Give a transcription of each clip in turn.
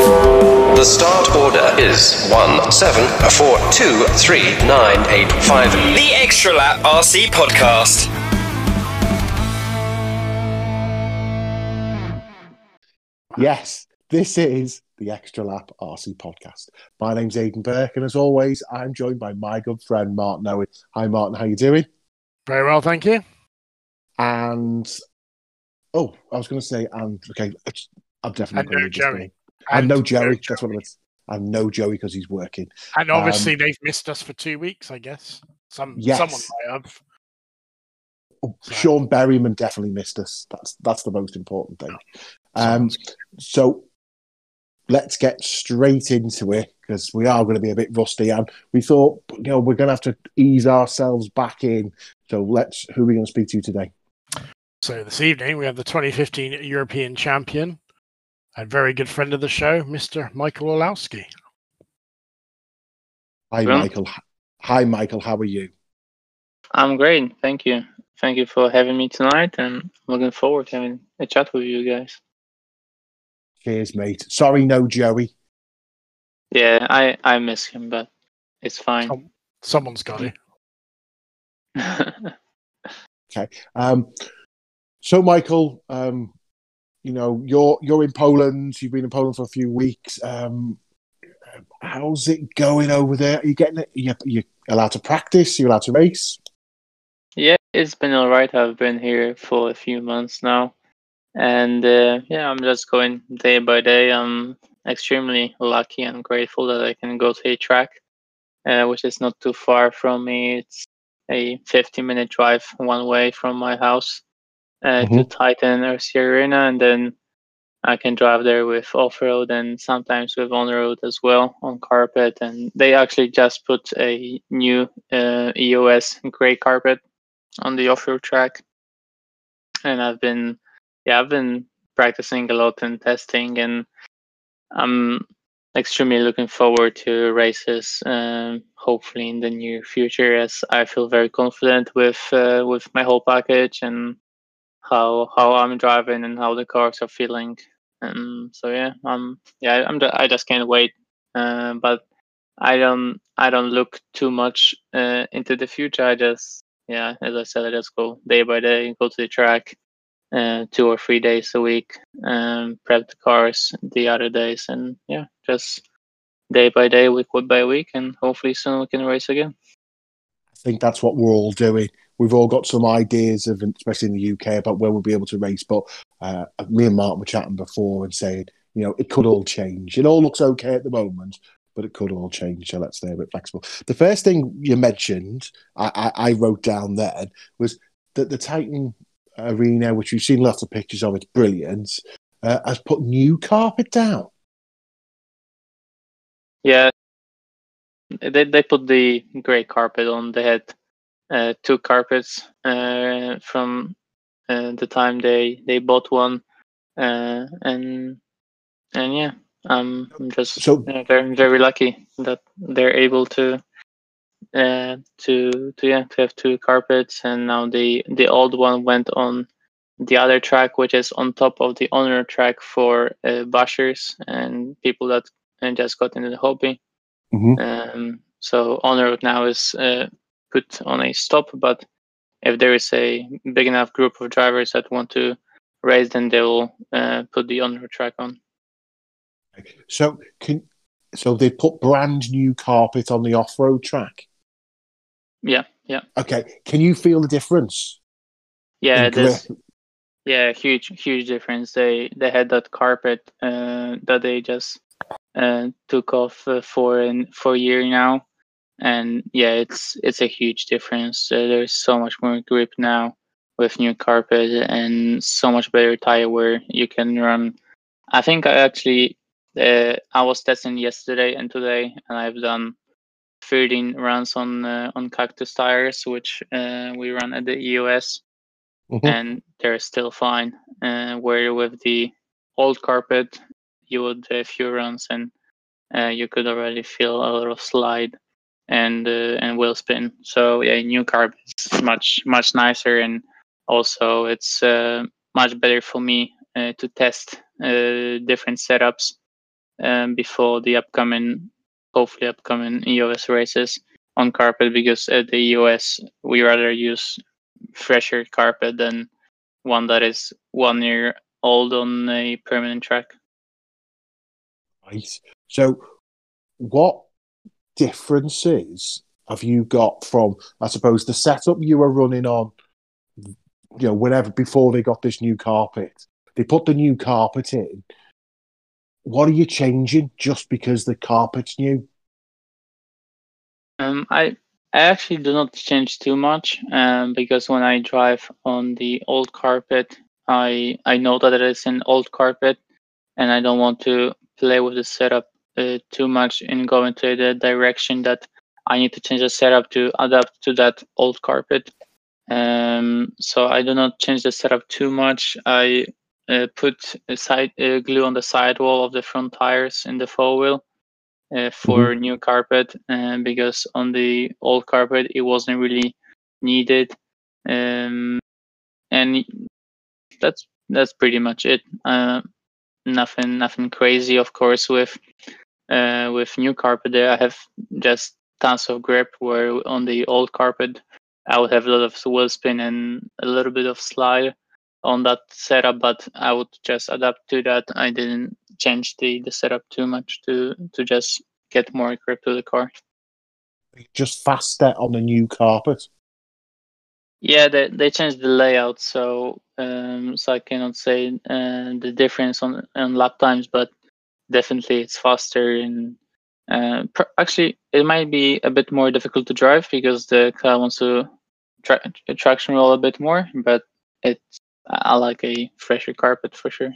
The start order is one seven four two three nine eight five. The Extra Lap RC Podcast. Yes, this is the Extra Lap RC podcast. My name's Aidan Burke, and as always, I'm joined by my good friend Martin Owen. Hi, Martin. How you doing? Very well, thank you. And oh, I was going to say, and okay, I'm definitely And going no to Jerry. And no And Jerry. no That's what it was. And no Joey because he's working. And obviously, Um, they've missed us for two weeks. I guess some Yes. someone might have. Oh, So- Sean Berryman definitely missed us. That's that's the most important thing. Um, so let's get straight into it because we are going to be a bit rusty, and we thought you know we're going to have to ease ourselves back in. So let's. Who are we going to speak to today? So this evening we have the 2015 European champion and very good friend of the show, Mr. Michael Orlowski. Hi, Well- Michael. Hi, Michael. How are you? I'm great. Thank you. Thank you for having me tonight, and I'm looking forward to having a chat with you guys. Cheers, mate. Sorry, no Joey. Yeah, I I miss him, but it's fine. Some, someone's got it. Okay. Um, so, Michael, um, you know you're you're in Poland. You've been in Poland for a few weeks. Um, how's it going over there? Are you getting it? You, you allowed to practice? Are you allowed to race? yeah, it's been alright. I've been here for a few months now, and uh, yeah, I'm just going day by day. I'm extremely lucky and grateful that I can go to a track, uh, which is not too far from me. It's a 50 minute drive one way from my house uh, to Titan RC Arena, and then I can drive there with off road and sometimes with on road as well on carpet. And they actually just put a new uh, EOS gray carpet on the off road track, and I've been yeah I've been practicing a lot and testing, and I'm extremely looking forward to races. Um, hopefully in the near future, as I feel very confident with uh, with my whole package and how how I'm driving and how the cars are feeling. Um, so yeah, um, yeah, I'm I just can't wait. Uh, but I don't I don't look too much uh, into the future. I just yeah, as I said, I just go day by day, go to the track, uh, two or three days a week, um, prep the cars the other days, and yeah, just day by day, week by week, and hopefully soon we can race again. I think that's what we're all doing. We've all got some ideas of, especially in the UK, about where we'll be able to race. But uh, me and Martin were chatting before and saying, you know, it could all change. It all looks okay at the moment, but it could all change. So let's stay a bit flexible. The first thing you mentioned, I, I, I wrote down then, was that the Titan Arena, which we've seen lots of pictures of, it's brilliant, uh, has put new carpet down. Yeah, they they put the gray carpet on. They had uh, two carpets uh, from uh, the time they they bought one, uh, and and yeah, um, I'm just So- uh, very very lucky that they're able to uh, to to yeah to have two carpets, and now the the old one went on the other track, which is on top of the honor track for uh, bashers and people that uh, just got into the hobby. Mhm. Um, so on road now is uh, put on a stop, but if there is a big enough group of drivers that want to race, then they will uh, put the on road track on. So can so they put brand new carpet on the off road track. Yeah, yeah, Okay, can you feel the difference? yeah. There's yeah, huge, huge difference. They they had that carpet uh, that they just uh, took off uh, for an, for a year now, and yeah, it's it's a huge difference. Uh, there's so much more grip now with new carpet and so much better tire wear. You can run. I think I actually uh, I was testing yesterday and today, and I've done 13 runs on uh, on cactus tires, which uh, we run at the EOS Mhm. and they're still fine. Uh, where with the old carpet, you would do a few runs and uh, you could already feel a little slide and uh, and wheel spin. So yeah, new carpet is much much nicer and also it's uh, much better for me uh, to test uh, different setups um, before the upcoming, hopefully upcoming EOS races on carpet because at the EOS we rather use fresher carpet than one that is one year old on a permanent track. Nice. So, what differences have you got from, I suppose, the setup you were running on, you know, whenever before they got this new carpet? They put the new carpet in. What are you changing just because the carpet's new? Um, I I actually do not change too much um, because when I drive on the old carpet, I I know that it is an old carpet, and I don't want to play with the setup uh, too much in going to the direction that I need to change the setup to adapt to that old carpet. Um, so I do not change the setup too much. I uh, put a side uh, glue on the sidewall of the front tires in the four wheel uh, for new carpet uh, because on the old carpet it wasn't really needed um, and that's that's pretty much it uh, nothing nothing crazy of course with uh, with new carpet there. I have just tons of grip where on the old carpet i would have a lot of wheel spin and a little bit of slide on that setup but i would just adapt to that. I didn't change the the setup too much to to just get more grip to the car. Just faster on the new carpet. yeah they they changed the layout so um so i cannot say uh, the difference on on lap times but definitely it's faster and uh, pr- actually it might be a bit more difficult to drive because the car wants to tra- traction roll a bit more but it's i like a fresher carpet for sure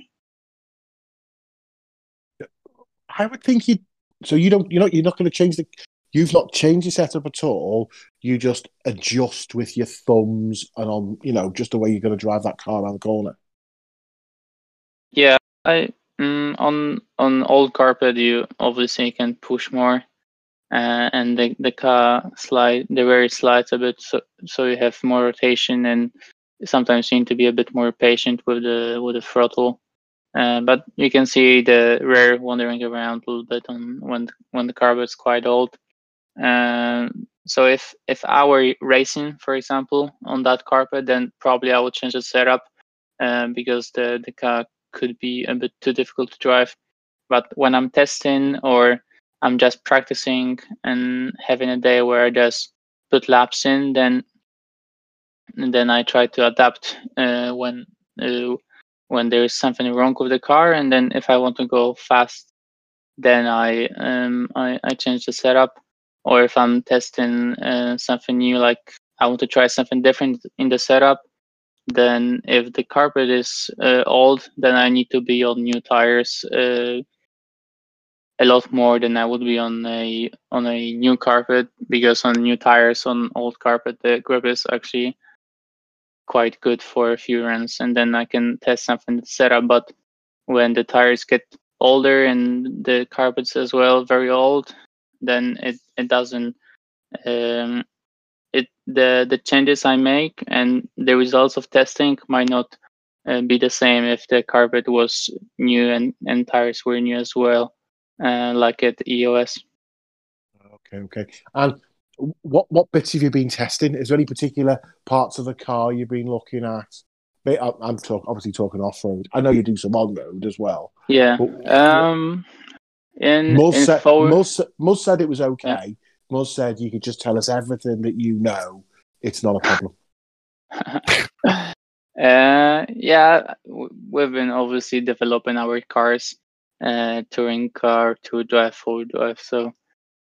I would think you. So you don't. You're not. You're not going to change the. You've not changed your setup at all. You just adjust with your thumbs and on. You know, just the way you're going to drive that car around the corner. Yeah, I mm, on on old carpet you obviously can push more, uh, and the the car slide the rear slides a bit, so so you have more rotation, and sometimes you need to be a bit more patient with the with the throttle. Uh, but you can see the rear wandering around a little bit on when when the carpet's quite old. Um, so if if I were racing, for example, on that carpet, then probably I would change the setup um, because the the car could be a bit too difficult to drive. But when I'm testing or I'm just practicing and having a day where I just put laps in, then then I try to adapt uh, when uh, when there is something wrong with the car, and then if I want to go fast, then I um I, I change the setup. Or if I'm testing uh, something new, like I want to try something different in the setup, then if the carpet is uh, old, then I need to be on new tires uh, a lot more than I would be on a on a new carpet because on new tires on old carpet the grip is actually quite good for a few runs, and then I can test something up. But when the tires get older and the carpets as well very old, then it it doesn't um, it the the changes I make and the results of testing might not uh, be the same if the carpet was new and and tires were new as well, uh, like at EOS. Okay, okay. And what what bits have you been testing? Is there any particular parts of the car you've been looking at? I'm talk, obviously talking off road. I know you do some on road as well. Yeah. But Um. In, most, in said, forward, Muzz, Muzz said it was okay. Muzz said you could just tell us everything that you know. It's not a problem. uh, yeah, we've been obviously developing our cars, uh, touring car, two drive, four drive. So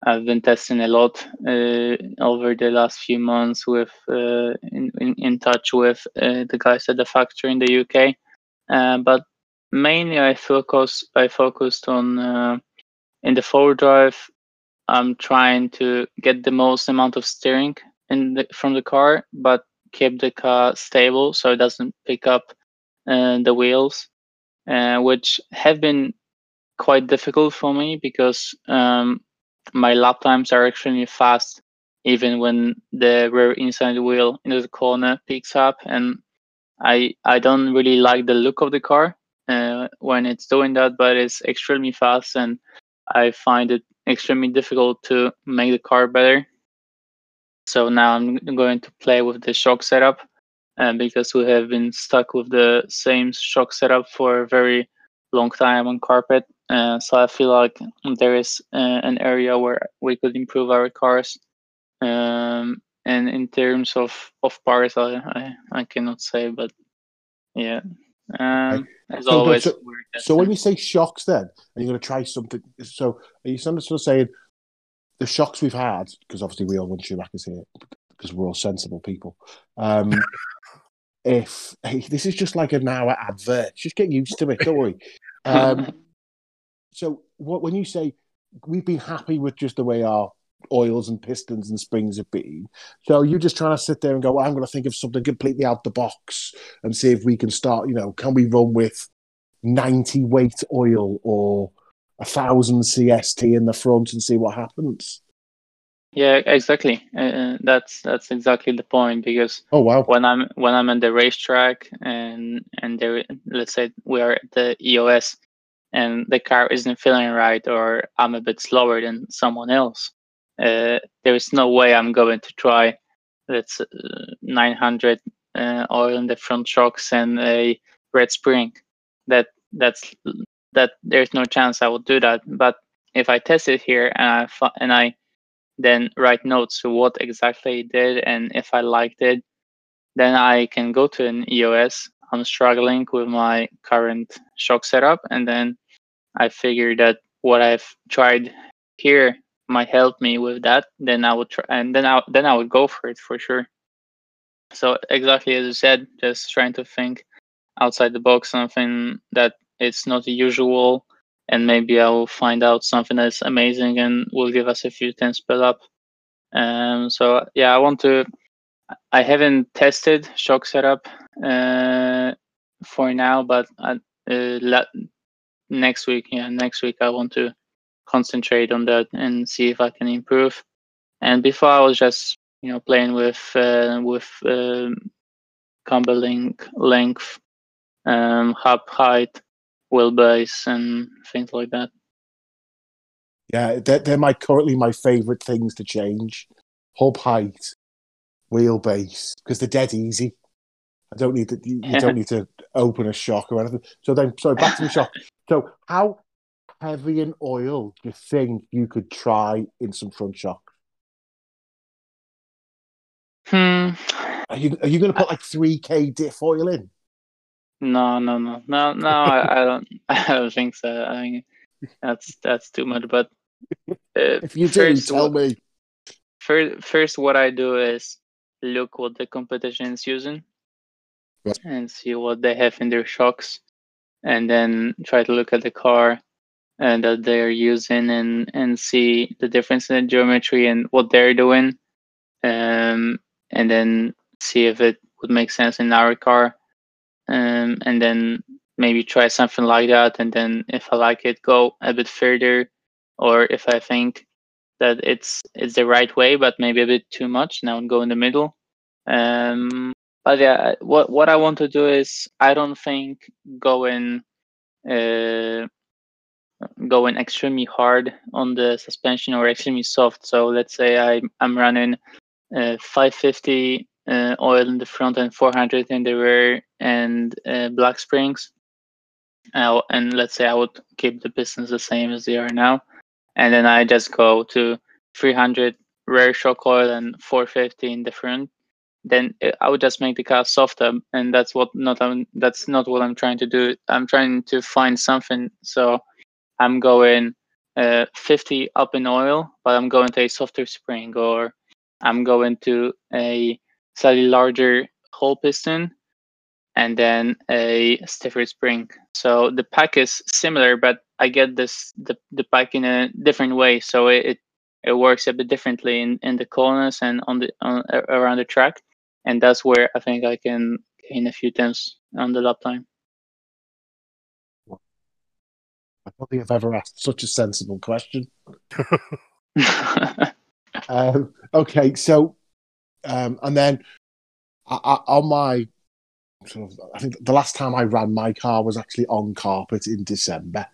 I've been testing a lot uh, over the last few months with uh, in, in in touch with uh, the guys at the factory in the UK. Uh, but mainly, I focus I focused on uh, in the four drive. I'm trying to get the most amount of steering in the, from the car, but keep the car stable so it doesn't pick up uh, the wheels, uh, which have been quite difficult for me because um, my lap times are extremely fast, even when the rear inside wheel into the corner picks up, and I I don't really like the look of the car uh, when it's doing that, but it's extremely fast, and I find it extremely difficult to make the car better. So now I'm going to play with the shock setup, uh, because we have been stuck with the same shock setup for a very long time on carpet. Uh, so I feel like there is uh, an area where we could improve our cars. Um, and in terms of of parts, I, I, I cannot say, but yeah, um, as So, always. so- So when you say shocks, then and you're going to try something. So are you sort of saying the shocks we've had? Because obviously we all want Schumacher's here because we're all sensible people. Um, if hey, this is just like an hour advert, just get used to it. Don't worry. Um, so what when you say we've been happy with just the way our oils and pistons and springs have been, so you're just trying to sit there and go, well, I'm going to think of something completely out the box and see if we can start. You know, can we run with 90 weight oil or a thousand CST in the front and see what happens? yeah, exactly. Uh, that's that's exactly the point because Oh wow! when I'm when I'm at the racetrack and and there let's say we are at the EOS and the car isn't feeling right or I'm a bit slower than someone else, there is no way I'm going to try let's uh, 900 uh, oil in the front shocks and a red spring. That that's that there's no chance I will do that. But if I test it here and I and I then write notes to what exactly it did and if I liked it, then I can go to an EOS. I'm struggling with my current shock setup, and then I figure that what I've tried here might help me with that. Then I would try, and then I then I would go for it for sure. So exactly as you said, just trying to think outside the box, something that it's not usual, and maybe I will find out something that's amazing and will give us a few tenths split up. Um, so yeah, I want to. I haven't tested shock setup uh, for now, but I, uh, la- next week, yeah, next week I want to concentrate on that and see if I can improve. And before I was just you know playing with uh, with um, combo link length, um, hub height, wheelbase, and things like that. Yeah, they're, they're my currently my favourite things to change: hub height, wheelbase, because they're dead easy. I don't need to. You, you don't need to open a shock or anything. So then, sorry, back to the shock. So, how heavy an oil do you think you could try in some front shock? Hmm. Are you are you going to put like three k diff oil in? No, no, no, no, no. I, I don't. I don't think so. I think that's that's too much. But uh, If you do, first, tell what, me. first, first, what I do is look what the competition is using Right. and see what they have in their shocks, and then try to look at the car and that they're using and and see the difference in the geometry and what they're doing, um, and then see if it would make sense in our car um, and then maybe try something like that. And then if I like it, go a bit further, or if I think that it's it's the right way, but maybe a bit too much, now go in the middle. Um, but yeah, what what I want to do is I don't think going uh, going extremely hard on the suspension or extremely soft. So let's say I I'm running uh, 550 uh, oil in the front and 400 in the rear and uh, black springs. And let's say I would keep the pistons the same as they are now, and then I just go to 300 rear shock oil and 450 in the front. Then uh, I would just make the car softer, and that's what not I'm, that's not what I'm trying to do. I'm trying to find something. So I'm going uh, 50 up in oil, but I'm going to a softer spring, or I'm going to a slightly larger hole piston and then a stiffer spring. So the pack is similar, but I get this the, the pack in a different way. So it, it, it works a bit differently in, in the corners and on the on, around the track, and that's where I think I can gain a few tenths on the lap time. I don't think I've ever asked such a sensible question. Um, okay, so um, and then I, I, on my sort of, I think the last time I ran my car was actually on carpet in December.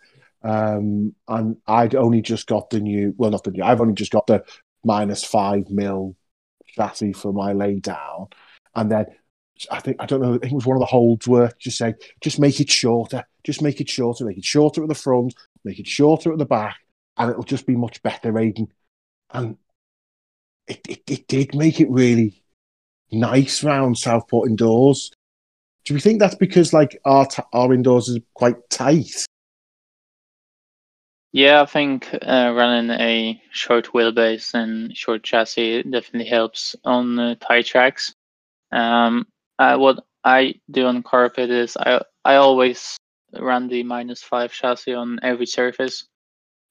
Um, and I'd only just got the new, well, not the new, I've only just got the minus five mil chassis for my lay down. And then I think, I don't know, I think it was one of the Holdsworth just say, just make it shorter, just make it shorter, make it shorter at the front, make it shorter at the back, and it'll just be much better, Aidan. And it, it, it did make it really nice round Southport indoors. Do we think that's because like our t- our indoors is quite tight? Yeah, I think uh, running a short wheelbase and short chassis definitely helps on uh, tight tracks. Um, uh, what I do on carpet is I I always run the minus five chassis on every surface.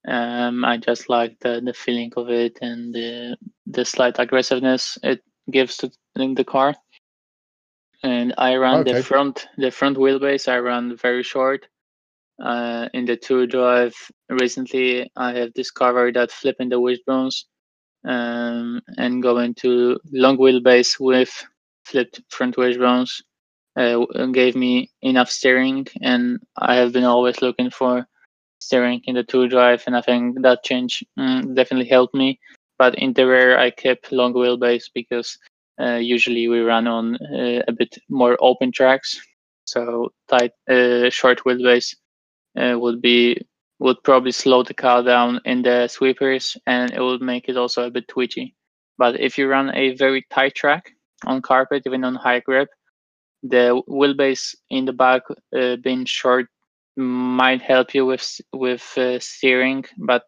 Um, I just like the, the feeling of it and the the slight aggressiveness it gives to the car. And I run Okay. the front the front wheelbase. I run very short. Uh, in the two drive recently, I have discovered that flipping the wishbones um, and going to long wheelbase with flipped front wishbones uh, gave me enough steering, and I have been always looking for steering in the two drive, and I think that change mm, definitely helped me. But in the rear, I kept long wheelbase because uh, usually we run on uh, a bit more open tracks, so tight uh, short wheelbase uh, would be would probably slow the car down in the sweepers, and it would make it also a bit twitchy. But if you run a very tight track on carpet, even on high grip, the wheelbase in the back uh, being short might help you with with uh, steering, but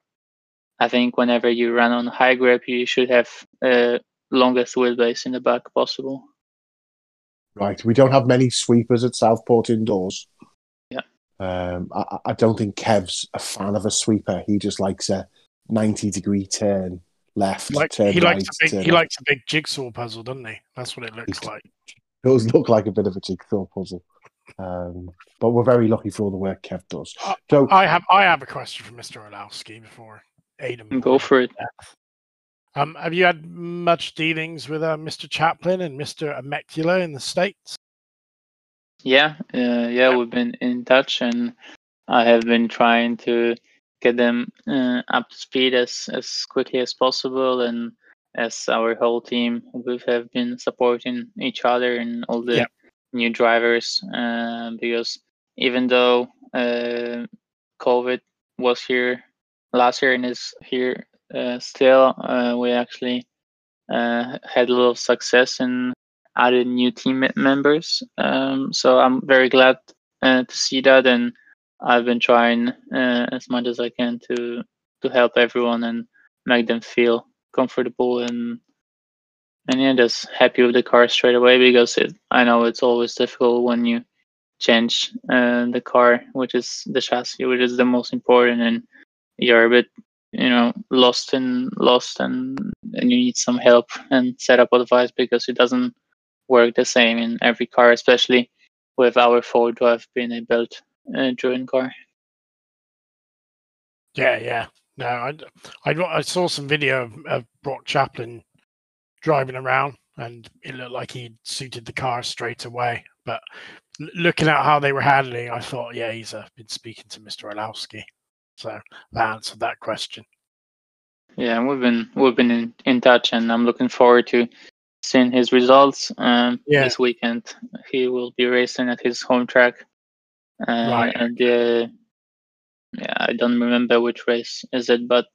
I think whenever you run on high grip, you should have uh, longest wheelbase in the back possible. Right. We don't have many sweepers at Southport indoors. Yeah. Um, I, I- I don't think Kev's a fan of a sweeper. He just likes a ninety degree turn left, Like turn he right. likes a big he likes a big jigsaw puzzle, doesn't he? That's what it looks like. It does look like a bit of a jigsaw puzzle. Um, but we're very lucky for all the work Kev does. Uh, So I have I have a question for Mr. Orlowski before Adam. Go for it. Um, have you had much dealings with uh, Mr. Chaplin and Mr. Amecula in the states? Yeah, uh, yeah, we've been in touch, and I have been trying to get them uh, up to speed as as quickly as possible, and as our whole team, we have been supporting each other and all the Yeah. new drivers, uh, because even though uh, COVID was here last year and is here uh, still, uh, we actually uh, had a lot of success in added new team members. Um, so I'm very glad uh, to see that, and I've been trying uh, as much as I can to to help everyone and make them feel comfortable and and yeah, just happy with the car straight away because it, I know it's always difficult when you change uh, the car, which is the chassis, which is the most important, and you're a bit you know lost and lost and and you need some help and setup advice because it doesn't work the same in every car, especially with our four drive being belt uh, driven car. Yeah, yeah. No, I, I, I saw some video of, of Brock Chaplin driving around, and it looked like he suited the car straight away. But looking at how they were handling, I thought, yeah, he's uh, been speaking to Mr. Orlowski. So that answered that question. Yeah, we've been we've been in, in touch, and I'm looking forward to seeing his results. Um, Yeah. this weekend he will be racing at his home track. Uh, Right. And uh, yeah, I don't remember which race is it, but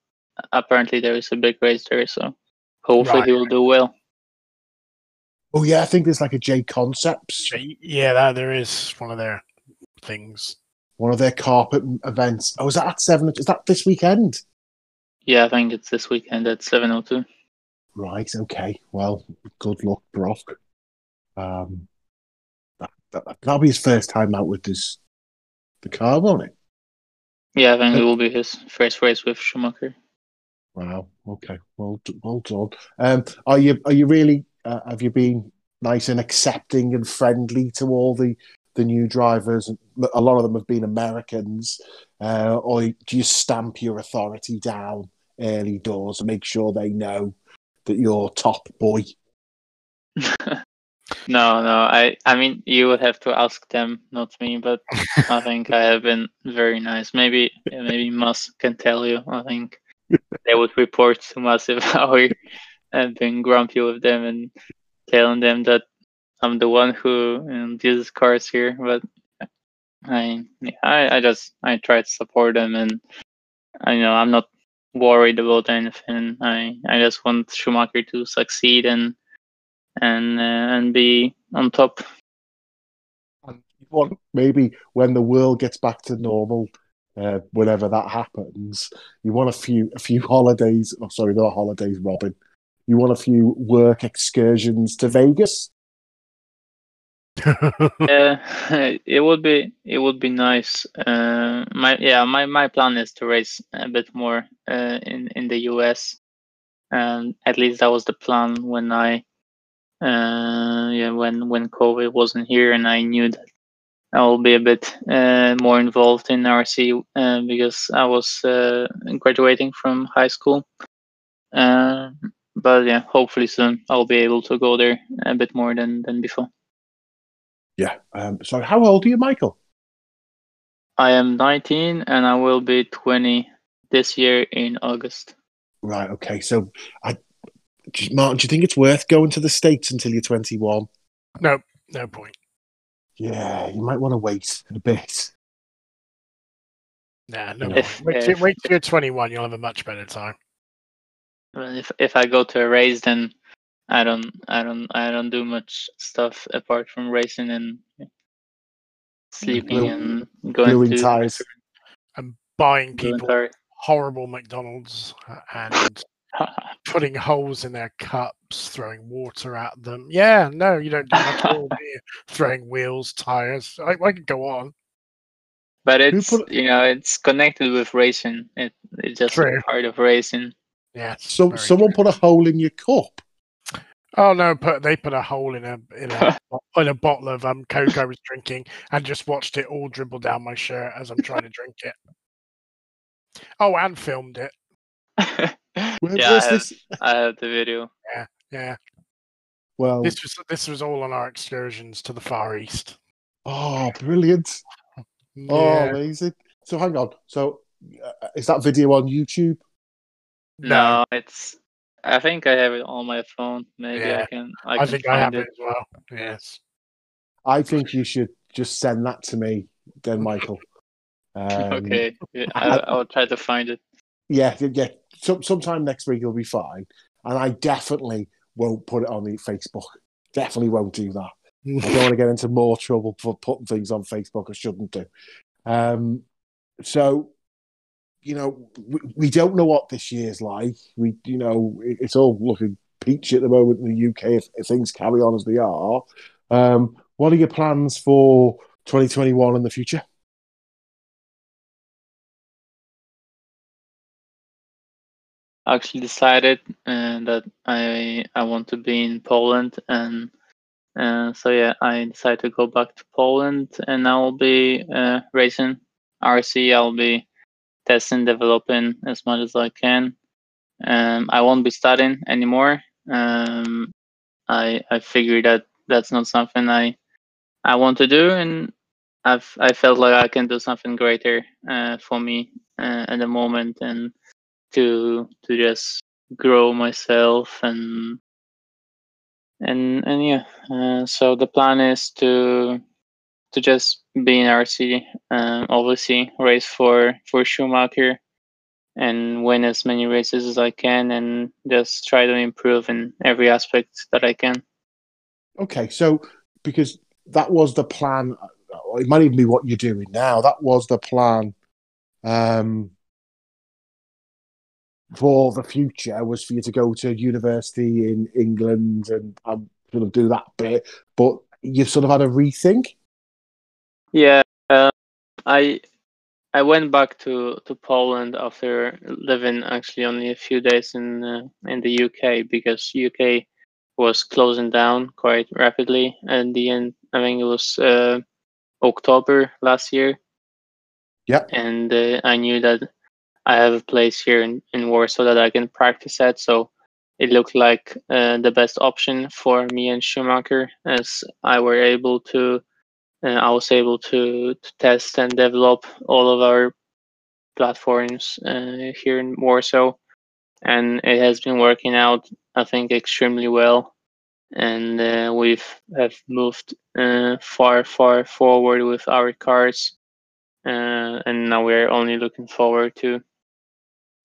apparently there is a big race there, so hopefully he will do well. oh yeah, I think there's like a JConcepts, yeah, that, there is one of their things. one of their carpet events. Oh, is that at seven? Is that this weekend? Yeah, I think it's this weekend at 7:02. Right. Okay. Well, good luck, Brock. Um, that, that, that'll be his first time out with this the car, won't it? Yeah, I think it will be his first race with Schumacher. Wow. Okay. Well, well done. Um, are you are you really? Uh, have you been nice and accepting and friendly to all the the new drivers? A lot of them have been Americans. Uh, or do you stamp your authority down early doors and make sure they know that you're top boy? No, no. I, I mean, you would have to ask them, not me. But I think I have been very nice. Maybe, maybe Muzz can tell you. I think they would report to Muzz if I have been grumpy with them and telling them that I'm the one who you know, uses cars here. But I, I, I just I try to support them, and I know I'm not worried about anything. I, I just want Schumacher to succeed and and uh, and be on top. And you want maybe when the world gets back to normal, uh, whenever that happens, you want a few a few holidays. Oh, sorry, not holidays, Robin. You want a few work excursions to Vegas. yeah, it would be it would be nice. Uh, my yeah, my, my plan is to race a bit more uh, in in the US, and at least that was the plan when I uh, yeah when when COVID wasn't here, and I knew that I will be a bit uh, more involved in RC uh, because I was uh, graduating from high school. Uh, but yeah, hopefully soon I'll be able to go there a bit more than than before. Yeah. Um, so, how old are you, Michael? I am 19 and I will be 20 this year in August. Right. Okay. So, I, Martin, do you think it's worth going to the states until you're 21? No, no point. Yeah, you might want to wait a bit. Nah, no. If- point. wait, till, if- wait till you're 21. You'll have a much better time. If if I go to a race, then I don't I don't I don't do much stuff apart from racing and sleeping Glue- and going Gluing to tires. Buying people horrible McDonald's and putting holes in their cups, throwing water at them. Yeah, no, you don't do much at all. do? Throwing wheels, tires. I, I could go on. but it's put- you know it's connected with racing. It it's just True. part of racing. Yeah. So, someone true. put a hole in your cup. Oh no! Put they put a hole in a in a in a bottle of um Coke I was drinking and just watched it all dribble down my shirt as I'm trying to drink it. Oh, and filmed it. Where, yeah, I have, this? I have the video. Yeah, yeah. Well, this was this was all on our excursions to the Far East. oh, brilliant. Oh, Yeah. amazing. So, hang on. So, uh, is that video on YouTube? No, it's. I think I have it on my phone. Maybe Yeah, I can. I, I, can think I have find it as well. Yes. I think you should just send that to me, then, Michael. Um, okay, yeah, I, I- I'll try to find it. Yeah, yeah. Some, sometime next week it'll be fine. And I definitely won't put it on the Facebook. Definitely won't do that. I don't want to get into more trouble for putting things on Facebook I shouldn't do. Um, so, you know, we, we don't know what this year's like. We, you know, it- it's all looking peachy at the moment in the UK if, if things carry on as they are. Um, what are your plans for 2021 and the future? Actually decided uh, that I I want to be in Poland, and uh, so yeah, I decided to go back to Poland, and I will be uh, racing RC. I'll be testing, developing as much as I can. Um, I won't be studying anymore. Um, I I figured that that's not something I I want to do, and I've I felt like I can do something greater uh, for me uh, at the moment, and to to just grow myself and and and yeah uh, so the plan is to to just be in RC um, obviously race for for Schumacher and win as many races as I can and just try to improve in every aspect that I can Okay, so because that was the plan, it might even be what you're doing now. That was the plan um, for the future was for you to go to university in England and, and sort of do that bit. But you've sort of had a rethink. Yeah, uh, I I went back to, to Poland after living actually only a few days in uh, in the UK because UK was closing down quite rapidly. And the end, I think it was uh, October last year. Yeah. and uh, I knew that I have a place here in, in Warsaw that I can practice at. So it looked like uh, the best option for me and Schumacher, as I were able to, uh, I was able to, to test and develop all of our platforms uh, here in Warsaw, and it has been working out, I think, extremely well. And uh, we've have moved uh, far, far forward with our cars, uh, and now we're only looking forward to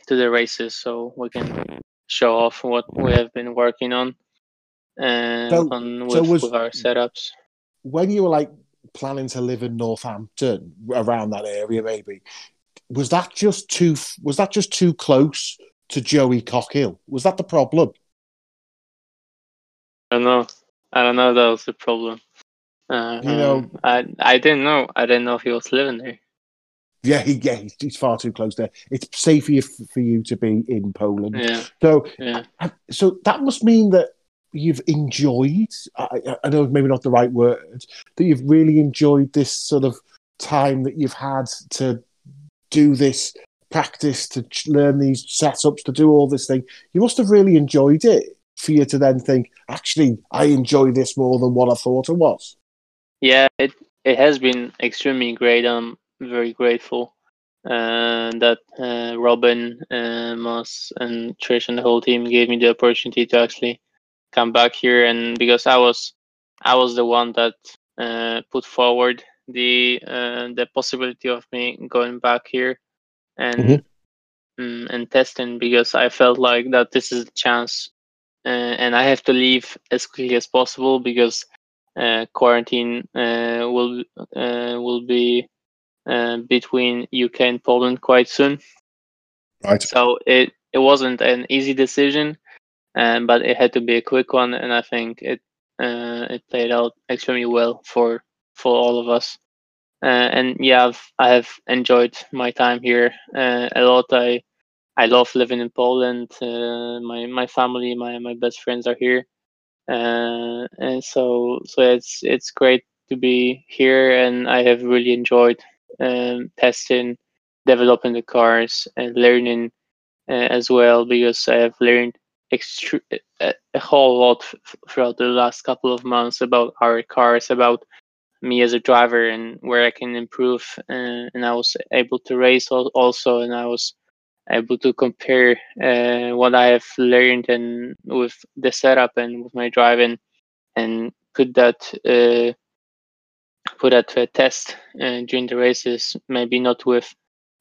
to the races so we can show off what we have been working on and So- on with, so was- with our setups. when you were like planning to live in Northampton around that area, maybe was that just too was that just too close to Joey Cockhill? Was that the problem? I don't know. I don't know. That was the problem. Uh, You know- um, I I didn't know. I didn't know if he was living there. Yeah, he, yeah, he's, he's far too close there. It's safer for you to be in Poland. Yeah, So, yeah. so that must mean that you've enjoyed. I, I- know maybe not the right word. That you've really enjoyed this sort of time that you've had to do this practice, to ch- learn these setups, to do all this thing. You must have really enjoyed it for you to then think, actually, I enjoy this more than what I thought it was. Yeah, it it has been extremely great. I'm very grateful uh, that uh, Robin, uh, Moss, and Trish and the whole team gave me the opportunity to actually come back here. And because I was I was the one that uh, put forward the uh, the possibility of me going back here and Mhm. mm, and testing because I felt like that this is a chance uh, and I have to leave as quickly as possible because uh, quarantine uh, will uh, will be between UK and Poland quite soon. Right. So it it wasn't an easy decision, um, but it had to be a quick one, and I think it uh, it played out extremely well for for all of us. Uh, and yeah, I've, I have enjoyed my time here uh, a lot. I I love living in Poland. Uh, my my family, my my best friends are here, uh, and so so it's it's great to be here. And I have really enjoyed um, testing, developing the cars, and learning uh, as well because I have learned extre- a, whole lot f- throughout the last couple of months about our cars, about me as a driver, and where I can improve. Uh, and I was able to race al- also, and I was able to compare uh, what I have learned and with the setup and with my driving, and put that uh, put that to a test uh, during the races. Maybe not with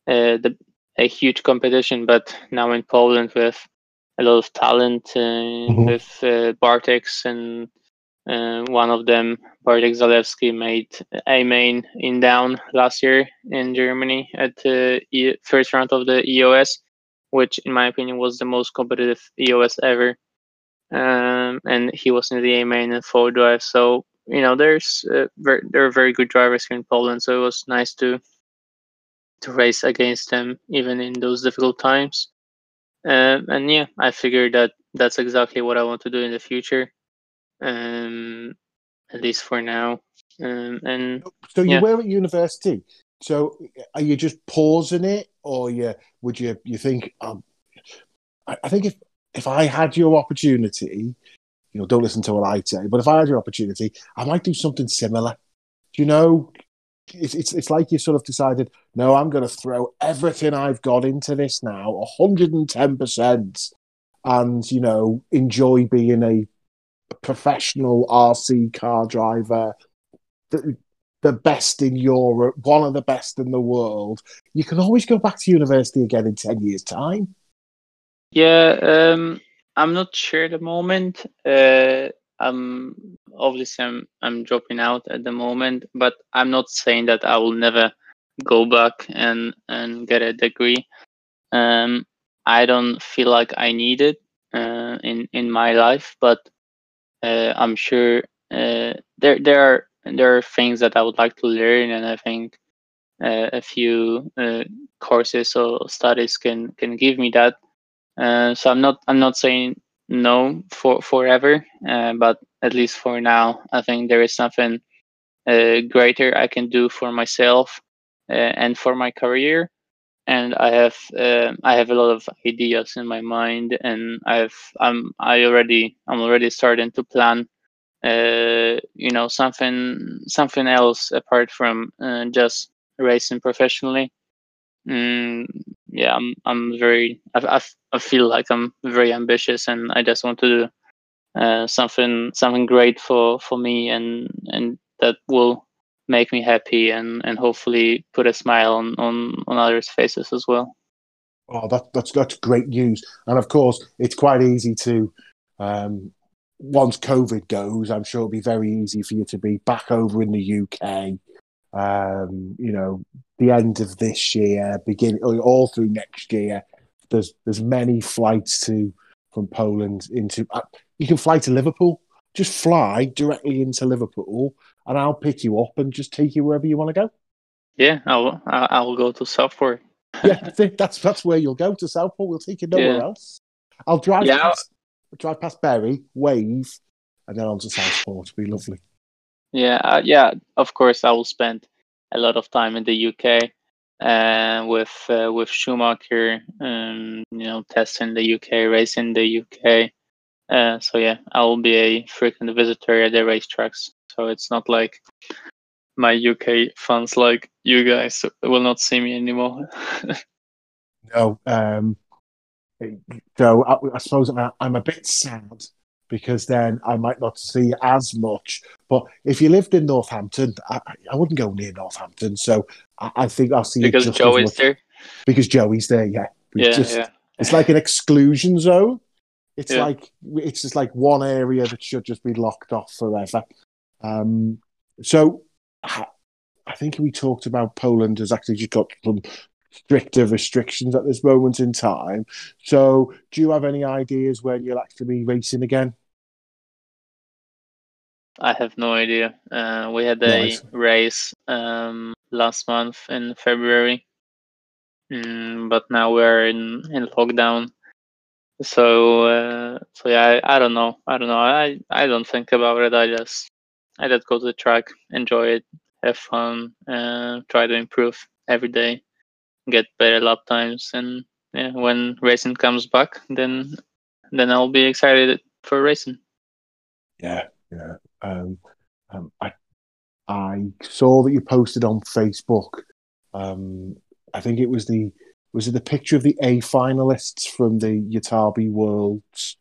uh, the a huge competition, but now in Poland with a lot of talent uh, with uh, Bartex and uh, one of them, Bartek Zalewski, made a main in down last year in Germany at the e- first round of the EOS, which in my opinion was the most competitive EOS ever. Um, and he was in the A main and four drive. So you know, there's uh, ver- there are very good drivers here in Poland. So it was nice to to race against them even in those difficult times. Um, and yeah, I figured that that's exactly what I want to do in the future, um, at least for now. Um, and So you Yeah. were at university. So are you just pausing it, or you would you you think? Um, I, I think if if I had your opportunity, you know, don't listen to what I say, but if I had your opportunity, I might do something similar. Do you know? It's it's it's like you sort of decided, no, I'm going to throw everything I've got into this now, hundred and ten percent, and you know, enjoy being a professional RC car driver. The, the best in Europe, one of the best in the world. You can always go back to university again in 10 years' time. yeah, um, I'm not sure at the moment. Uh, I'm obviously I'm I'm dropping out at the moment, but I'm not saying that I will never go back and and get a degree. Um, I don't feel like I need it uh, in in my life, but uh, I'm sure uh, there there are there are things that I would like to learn, and I think uh, a few uh, courses or studies can can give me that. Uh, so I'm not I'm not saying no for forever, uh, but at least for now, I think there is something uh, greater I can do for myself uh, and for my career. and I have uh, I have a lot of ideas in my mind, and I've I'm I already I'm already starting to plan, you know, something something else apart from just racing professionally. Mm, yeah, I'm I'm very I, I, feel like I'm very ambitious, and I just want to do uh, something something great for for me, and and that will make me happy and and hopefully put a smile on on, on others' faces as well. Oh, that, that's that's great news, and of course, it's quite easy to. Um, once COVID goes, I'm sure it'll be very easy for you to be back over in the UK. Um, you know, the end of this year, beginning all through next year. There's there's many flights to from Poland into. Uh, you can fly to Liverpool. Just fly directly into Liverpool, and I'll pick you up and just take you wherever you want to go. Yeah, I'll I'll go to Southport. yeah, that's that's where you'll go to Southport. We'll take you nowhere yeah. else. I'll drive yeah. past drive past Bury, wave, and then on to Southport. It'll be lovely. Yeah, uh, yeah. Of course, I will spend a lot of time in the UK uh, with uh, with Schumacher. Um, you know, testing the UK, racing the UK. Uh, so yeah, I will be a frequent visitor at the racetracks. So it's not like my UK fans like you guys will not see me anymore. no. Um, so I, I suppose I'm a bit sad because then I might not see as much. But if you lived in Northampton, I, I wouldn't go near Northampton. So I, I think I'll see because Joey's there. Because Joey's there, yeah. yeah, just, yeah. It's like an exclusion zone. It's yeah. like it's just like one area that should just be locked off forever. Um, so I think we talked about Poland has actually just got some stricter restrictions at this moment in time. So, do you have any ideas when you'll actually be racing again? I have no idea. Uh, we had a nice. race um, last month in February, mm, but now we're in, in lockdown. So, uh, so yeah, I, I don't know. I don't know. I, I don't think about it. I just I just go to the track, enjoy it, have fun, uh, try to improve every day, get better lap times, and yeah, when racing comes back, then then I'll be excited for racing. Yeah, yeah. Um, um, I I saw that you posted on Facebook. Um, I think it was the was it the picture of the A finalists from the Yatabe Worlds?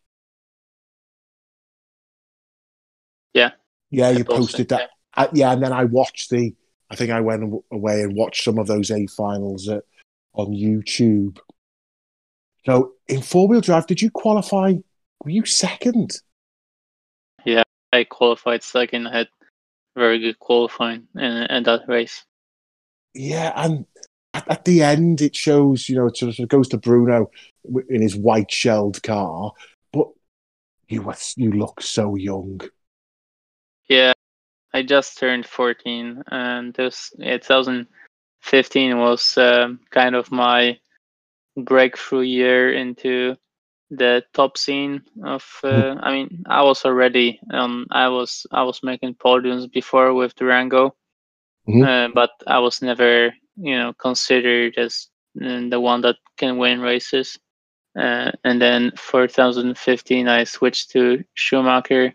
Yeah. Yeah, you posted, that. I, yeah, and then I watched the. I think I went away and watched some of those A finals at, on YouTube. So in four wheel drive, did you qualify? Were you second? I qualified second. I had very good qualifying in, in that race. Yeah, and at, at, the end, it shows you know it sort of goes to Bruno in his white shelled car, but you was you look so young. Yeah, I just turned 14, and this yeah, 2015 was um, kind of my breakthrough year into the top scene of uh, mm. i mean i was already um i was i was making podiums before with durango mm-hmm. uh, but i was never you know considered as uh, the one that can win races. Uh, and then for 2015 i switched to schumacher.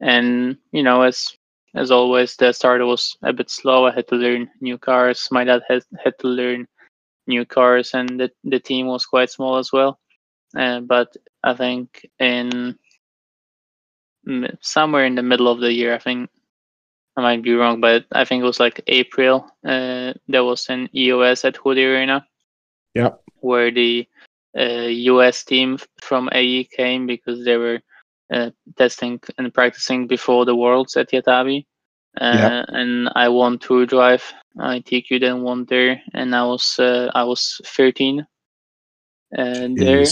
And you know as as always the start was a bit slow. I had to learn new cars. My dad had, had to learn new cars and the, the team was quite small as well uh, but i think in somewhere in the middle of the year i think i might be wrong but i think it was like april uh, there was an eos at Hudy arena yeah where the uh, us team from ae came because they were uh, testing and practicing before the Worlds at Yatabe. Uh, yeah. And I won Tour Drive. I TQ then won there, and I was uh, I was 13 and there.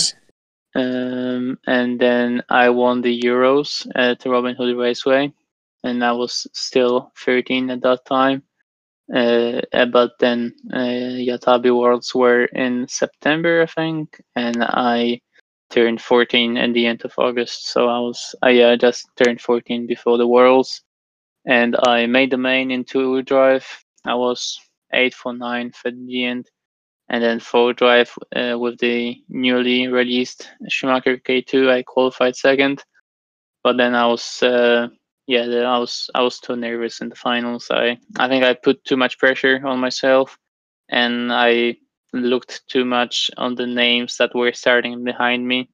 Um, and then I won the Euros at the Robin Hood Raceway, and I was still 13 at that time. Uh, but then uh, Yatabe Worlds were in September, I think, and I turned 14 at the end of August. So I was I uh, just turned 14 before the Worlds, and I made the main in two-wheel drive. I was eighth for ninth at the end, and then four drive uh, with the newly released Schumacher K2, I qualified second. But then I was, uh, yeah, I was I was too nervous in the finals. I I think I put too much pressure on myself, and I looked too much on the names that were starting behind me.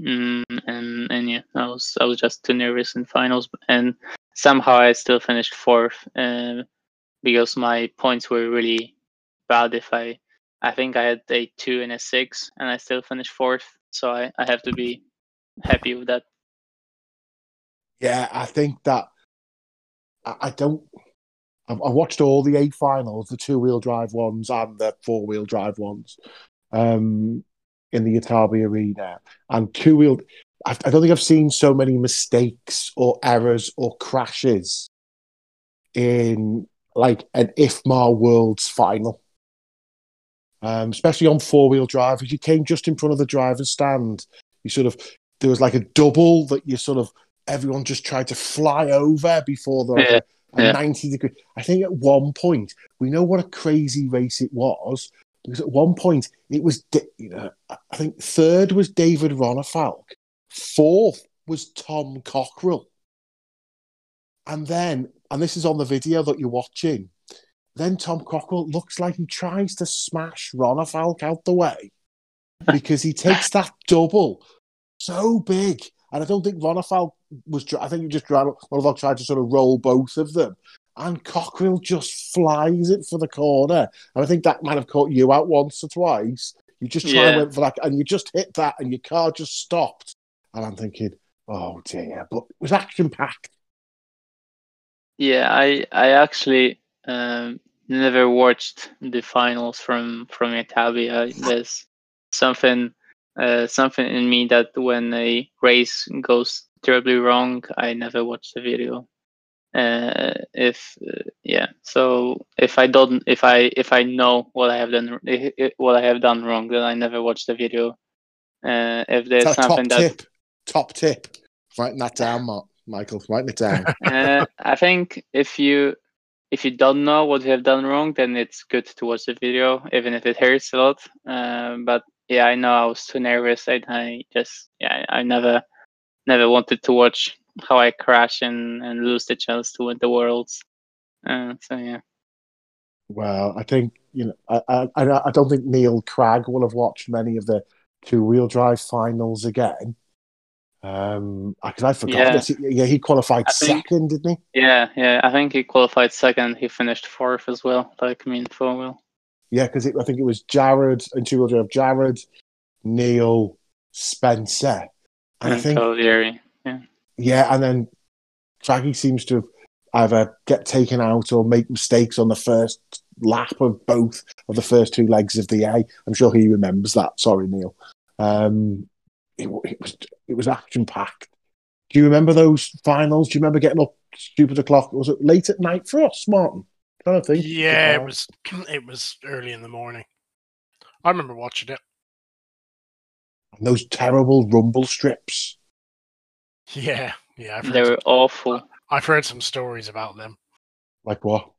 Mm, and and yeah, I was I was just too nervous in finals, and somehow I still finished fourth uh, because my points were really bad. If I I think I had a two and a six, and I still finished fourth, so I I have to be happy with that. Yeah, I think that I, I don't. I watched all the eight finals, the two wheel drive ones and the four wheel drive ones. Um, in the Yatabe Arena, and two wheel, I, I don't think I've seen so many mistakes or errors or crashes in like an IFMAR Worlds final. Um, especially on four wheel drive, as you came just in front of the driver's stand, you sort of there was like a double that you sort of everyone just tried to fly over before the Yeah, yeah. 90 degree. I think at one point, we know what a crazy race it was because at one point it was, you know, I think third was David Ronnefalk, fourth was Tom Cockrell. And then, and this is on the video that you're watching, then Tom Cockrell looks like he tries to smash Ronnefalk out the way because he takes that double so big. And I don't think Ronnefalk was, tr- I think he just tried, Ronnefalk tried to sort of roll both of them. And Cockrell just flies it for the corner. And I think that might have caught you out once or twice. You just try and went for that, and you just hit that, and your car just stopped. And I'm thinking, oh dear, but it was action packed. Yeah, I I actually um, never watched the finals from from Italy. There's something uh, something in me that when a race goes terribly wrong, I never watch the video. Uh, if uh, yeah, so if I don't, if I if I know what I have done, i- i- what I have done wrong, then I never watch the video. Uh, if there's That's top something that tip. Top tip. Writing that down, Mark. Michael. Writing it down. uh, I think if you if you don't know what you have done wrong, then it's good to watch the video, even if it hurts a lot. Um, but yeah, I know I was too nervous. I, I just yeah, I never never wanted to watch how I crash and, and lose the chance to win the worlds. Uh, so yeah, Well, I think you know. I, I I don't think Neil Cragg will have watched many of the two wheel drive finals again. Um, because I forgot Yeah. this. Yeah, he qualified think- second, didn't he? yeah, yeah. I think he qualified second. He finished fourth as well, like me in four wheel. Yeah, because I think it was Jared and two wheel drive. Jared, Neil, Spencer, and I think Cavalieri. yeah, and then Craggy seems to have either get taken out or make mistakes on the first lap of both of the first two legs of the A. I'm sure he remembers that. Sorry, Neil. Um, it, it was it was action packed. Do you remember those finals? Do you remember getting up stupid o'clock? Was it late at night for us, Martin? trying to think. Yeah, it was it was early in the morning. I remember watching it. And those terrible rumble strips. Yeah, yeah. I've They heard, were awful. I've heard some stories about them, Like what?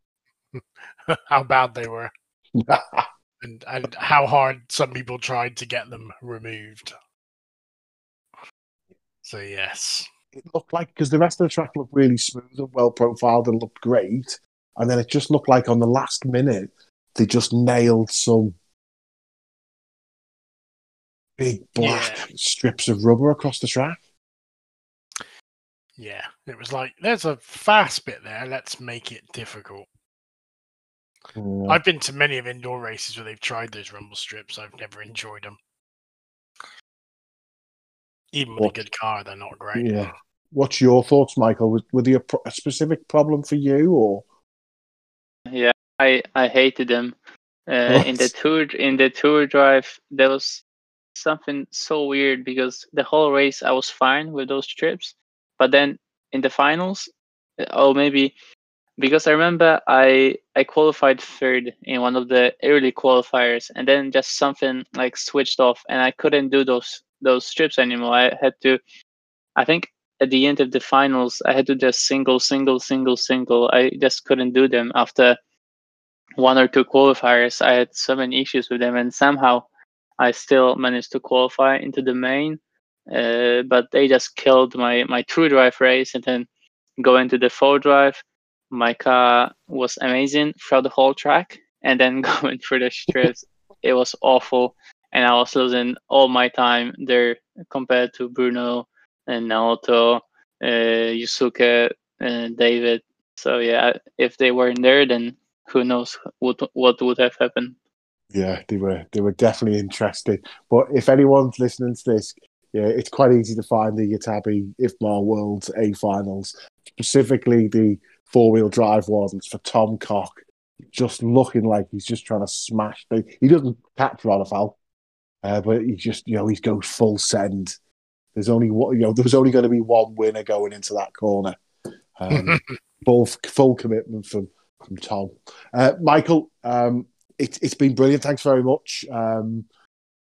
how bad they were, and and how hard some people tried to get them removed. So yes, it looked like because the rest of the track looked really smooth and well profiled and looked great, and then it just looked like on the last minute they just nailed some big black Yeah. strips of rubber across the track. yeah. It was like there's a fast bit there. Let's make it difficult. Yeah. I've been to many of indoor races where they've tried those rumble strips. I've never enjoyed them. Even with What? a good car, they're not great. Yeah. What's your thoughts, Michael? Was, were they a, pro- a specific problem for you, or Yeah, I I hated them. Uh, in the tour in the tour drive, there was something so weird because the whole race I was fine with those trips, but then in the finals, uh, or maybe because I remember I I qualified third in one of the early qualifiers, and then just something like switched off, and I couldn't do those those strips anymore. I had to, I think at the end of the finals, I had to just single, single, single, single. I just couldn't do them after one or two qualifiers, I had so many issues with them, and somehow I still managed to qualify into the main. Uh, but they just killed my my true drive race, and then go into the four drive. My car was amazing throughout the whole track, and then going through the strips, it was awful, and I was losing all my time there compared to Bruno and Naoto, uh, Yusuke, and David. So yeah, if they weren't there, then who knows what what would have happened. Yeah, they were they were definitely interested. But if anyone's listening to this, yeah, it's quite easy to find the Yatabe IFMAR Worlds A finals, specifically the four wheel drive ones for Tom Cock. Just looking like he's just trying to smash. The, he doesn't catch Rodafal, uh, but he just you know he goes full send. There's only one, you know there's only going to be one winner going into that corner. Um, full full commitment from from Tom. Uh, Michael, um, it, it's been brilliant. Thanks very much um,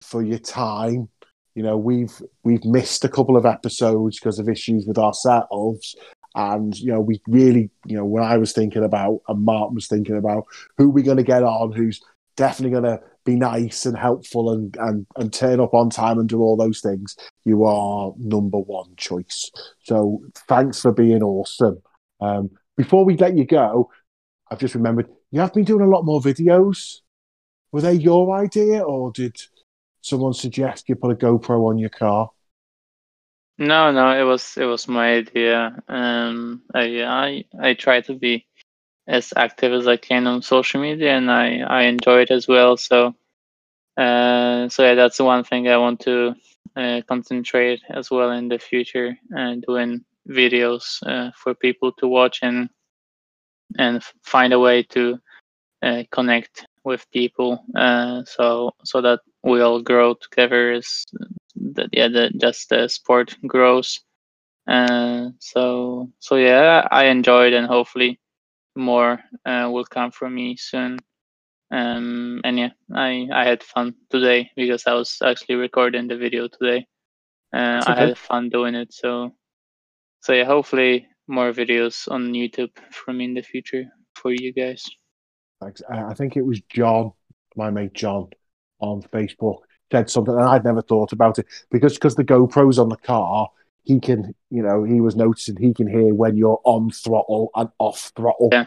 for your time. You know, we've we've missed a couple of episodes because of issues with ourselves, and you know, we really, you know, when I was thinking about, and Mark was thinking about, who we're going to get on, who's definitely going to be nice and helpful and, and and turn up on time and do all those things. You are number one choice. So thanks for being awesome. Um, before we let you go, I've just remembered you have been doing a lot more videos. Were they your idea, or did someone suggest you put a GoPro on your car? No, no, it was it was my idea. Um, I I I try to be as active as I can on social media, and I I enjoy it as well. So, uh, so yeah, that's the one thing I want to uh, concentrate as well in the future, and uh, doing videos uh, for people to watch and and find a way to uh, connect with people so so that we all grow together as that yeah the, just the sport grows uh, so so yeah i enjoyed and hopefully more uh, will come from me soon um, and yeah i i had fun today because i was actually recording the video today uh, okay. i had fun doing it so so yeah hopefully more videos on youtube from me in the future for you guys Thanks. I think it was John, my mate John, on Facebook said something, and I'd never thought about it because because the GoPro's on the car, he can, you know, he was noticing he can hear when you're on throttle and off throttle. Yeah,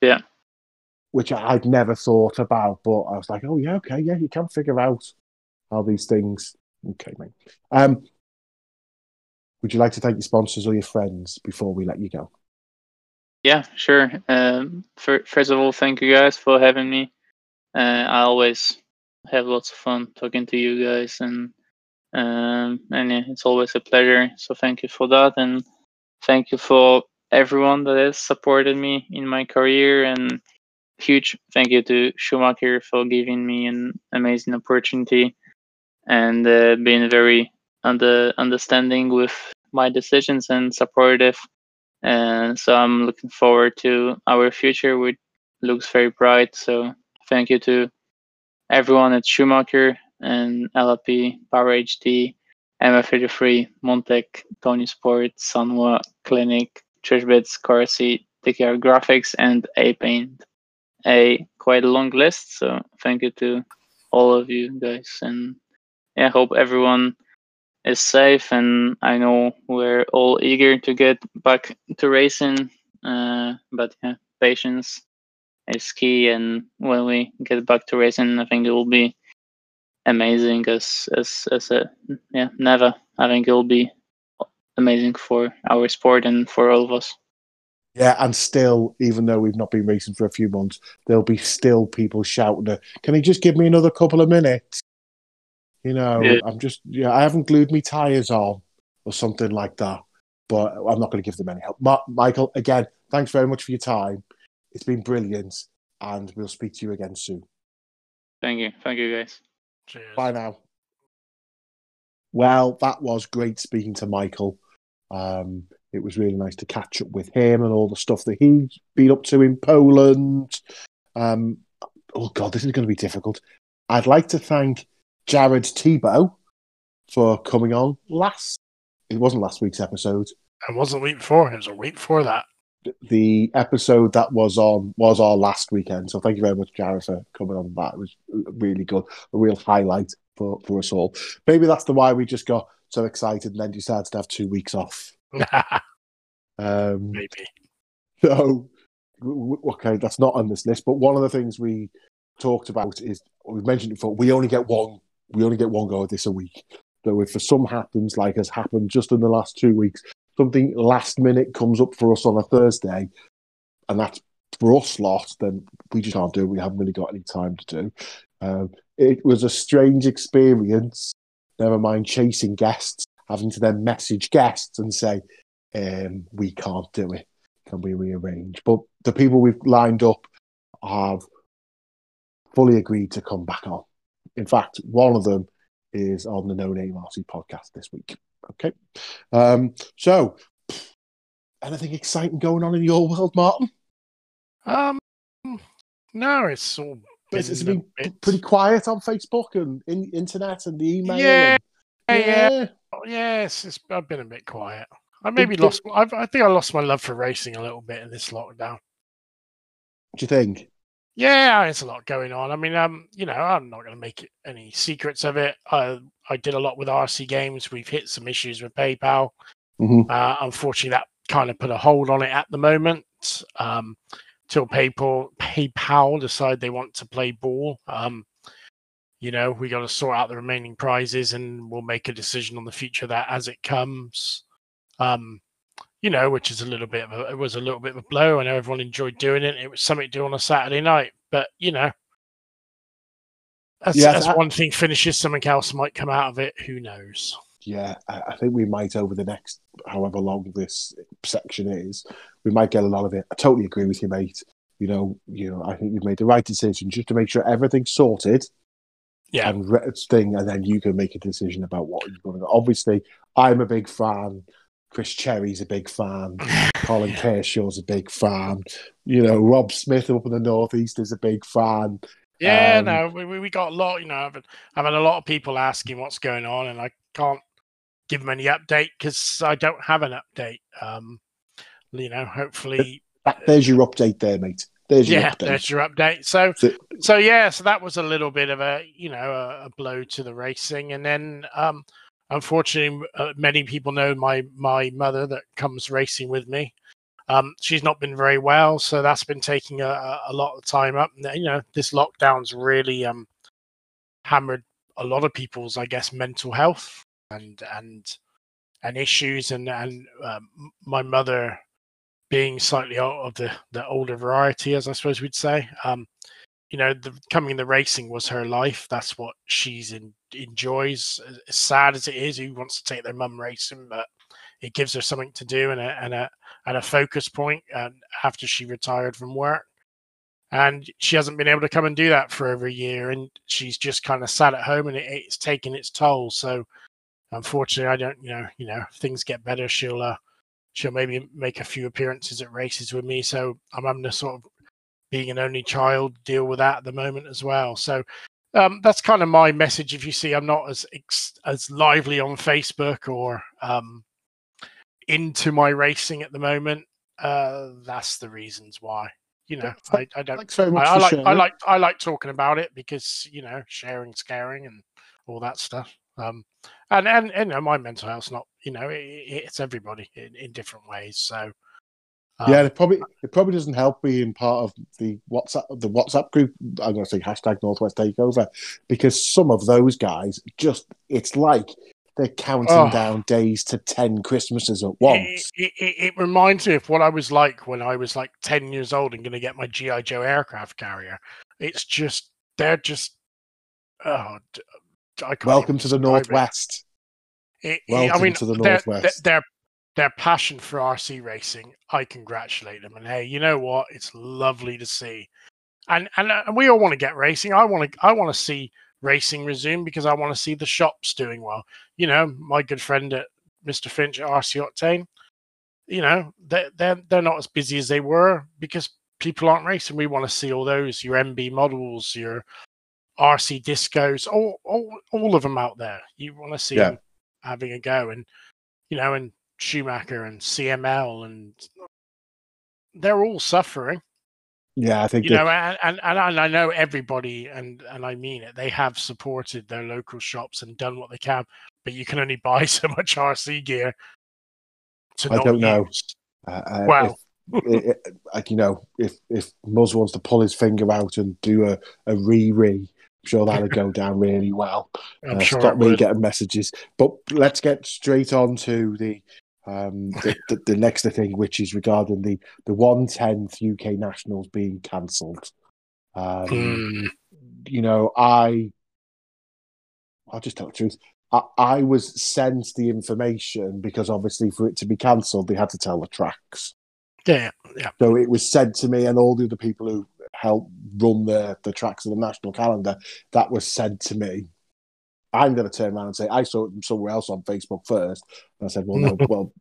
yeah. Which I'd never thought about, but I was like, oh yeah, okay, yeah, you can figure out how these things. Okay, mate. Um, would you like to thank your sponsors or your friends before we let you go? Yeah, sure. Um, for, first of all, thank you guys for having me. Uh, I always have lots of fun talking to you guys, and um, and yeah, it's always a pleasure. So thank you for that, and thank you for everyone that has supported me in my career, and huge thank you to Schumacher for giving me an amazing opportunity and uh, being very under understanding with my decisions and supportive and so I'm looking forward to our future, which looks very bright. So thank you to everyone at Schumacher and LLP, Power HD, MF33, Montech, Tony Sport, Sanwa, Clinic, Trishbits, Corsi, TKR Graphics, and A Paint. A quite long list. So thank you to all of you guys, and yeah, hope everyone is safe, and I know we're all eager to get back to racing. Uh, but yeah, patience is key, and when we get back to racing, I think it will be amazing as as as a yeah never. I think it will be amazing for our sport and for all of us. Yeah, and still, even though we've not been racing for a few months, there'll be still people shouting, "Can you just give me another couple of minutes?" You know, yeah. I'm just yeah, I haven't glued my tires on or something like that. But I'm not going to give them any help. Ma- Michael, again, thanks very much for your time. It's been brilliant, and we'll speak to you again soon. Thank you, thank you, guys. Cheers. Bye now. Well, that was great speaking to Michael. Um, it was really nice to catch up with him and all the stuff that he's been up to in Poland. Um, oh God, this is going to be difficult. I'd like to thank Jared Tebo for coming on last. It wasn't last week's episode. It wasn't week before. It was a week before that. The episode that was on was our last weekend. So thank you very much, Jared, for coming on that. It was really good, a real highlight for, for us all. Maybe that's the why we just got so excited and then decided to have two weeks off. Um, Maybe. so, okay, that's not on this list. But one of the things we talked about is we've mentioned it before. We only get one. We only get one go at this a week. So if for some happens, like has happened just in the last two weeks, something last minute comes up for us on a Thursday, and that's for us lost, then we just can't do it. We haven't really got any time to do. Um, it was a strange experience. Never mind chasing guests, having to then message guests and say, um, "We can't do it. Can we rearrange?" But the people we've lined up have fully agreed to come back on. In fact, one of them is on the No Name RC podcast this week. Okay. Um, so, anything exciting going on in your world, Martin? Um, no, it's all. It's, it's been been bit- pretty quiet on Facebook and in, internet and the email. Yeah, and, yeah, yes. It's, I've been a bit quiet. I maybe lost. I've, I think I lost my love for racing a little bit in this lockdown. What do you think? Yeah, there's a lot going on. I mean, um, you know, I'm not going to make any secrets of it. I I did a lot with RC games. We've hit some issues with PayPal. Mhm. Uh, unfortunately, that kind of put a hold on it at the moment. Um, till PayPal PayPal decide they want to play ball. Um, you know, we got to sort out the remaining prizes, and we'll make a decision on the future of that as it comes. Um, you know, which is a little bit of a, it was a little bit of a blow. I know everyone enjoyed doing it. It was something to do on a Saturday night, but you know, as, Yeah, that- one thing finishes, something else might come out of it. Who knows? Yeah, I, I think we might over the next however long this section is, we might get a lot of it. I totally agree with you, mate. You know, you know, I think you've made the right decision just to make sure everything's sorted Yeah, and re- thing, and then you can make a decision about what you're going to. Obviously, I'm a big fan. Chris Cherry's a big fan. Colin Kershaw's a big fan. You know, Rob Smith up in the northeast is a big fan. yeah. Um, no, we, we got a lot. You know, I've had, I've had a lot of people asking what's going on, and I can't give them any update because I don't have an update. Um, you know, hopefully That, there's your update there, mate. There's your yeah, update. there's your update. So, So- so yeah, so that was a little bit of a you know a, a blow to the racing, and then um, unfortunately, uh, many people know my my mother that comes racing with me. Um, she's not been very well, so that's been taking a, a lot of time up. And, you know, this lockdown's really um hammered a lot of people's, I guess, mental health and and and issues, and and um, my mother being slightly o- of the the older variety, as I suppose we'd say. You know, the coming the racing was her life. That's what she's in, enjoys. As sad as it is, who wants to take their mum racing, but it gives her something to do and a and a and a focus point. And after she retired from work, and she hasn't been able to come and do that for over a year, and she's just kind of sat at home, and it, it's taken its toll. So, unfortunately, I don't, you know, you know, things get better, she'll uh, she'll maybe make a few appearances at races with me. So I'm having to sort of being an only child deal with that at the moment as well. So um, that's kind of my message. If you see, I'm not as as lively on Facebook or um, into my racing at the moment. Uh, that's the reasons why. You know, I, I don't. Thanks very I, much I for like sharing. I like I like talking about it because you know sharing's caring and all that stuff. Um, and and and you know, my mental health's not you know it, it- it's everybody in, in different ways. So um, yeah, it probably it probably doesn't help being part of the WhatsApp the WhatsApp group. I'm going to say hashtag Northwest Takeover because some of those guys just it's like they're counting Oh. down days to ten Christmases at once. it, it, it reminds me of what I was like when I was like 10 years old and going to get my GI Joe aircraft carrier. It's just they're just oh, I can't Welcome to the. Northwest. It, Welcome I mean, to the their, their- Northwest. Their, passion for RC racing, I congratulate them. And hey, you know what? It's lovely to see. And and, uh, and we all want to get racing. I want to I want to see racing resume because I want to see the shops doing well. You know, my good friend at Mr. Finch at RC Octane, you know, they're, they're, they're not as busy as they were because people aren't racing. We want to see all those, your MB models, your RC discos, all, all, all of them out there. You want to see Yeah. them having a go. And, you know, and Schumacher and CML and they're all suffering. Yeah, I think You know, and, and and I know everybody, and and I mean it. They have supported their local shops and done what they can, but you can only buy so much RC gear. To I don't know. uh, uh, Well, if, it, it- like you know, if if Muzz wants to pull his finger out and do a a re re, I'm sure that'll go down really well. I'm uh, sure stop me would. getting messages. But let's get straight on to the um the, the, the next thing, which is regarding the the one tenth UK nationals being cancelled. Um, Mm, You know, I I'll just tell the truth. I, I was sent the information because obviously for it to be cancelled, they had to tell the tracks. yeah, yeah, So it was sent to me and all the other people who helped run the, the tracks of the national calendar. That was sent to me. I'm going to turn around and say I saw it somewhere else on Facebook first, and I said, "Well, no, well,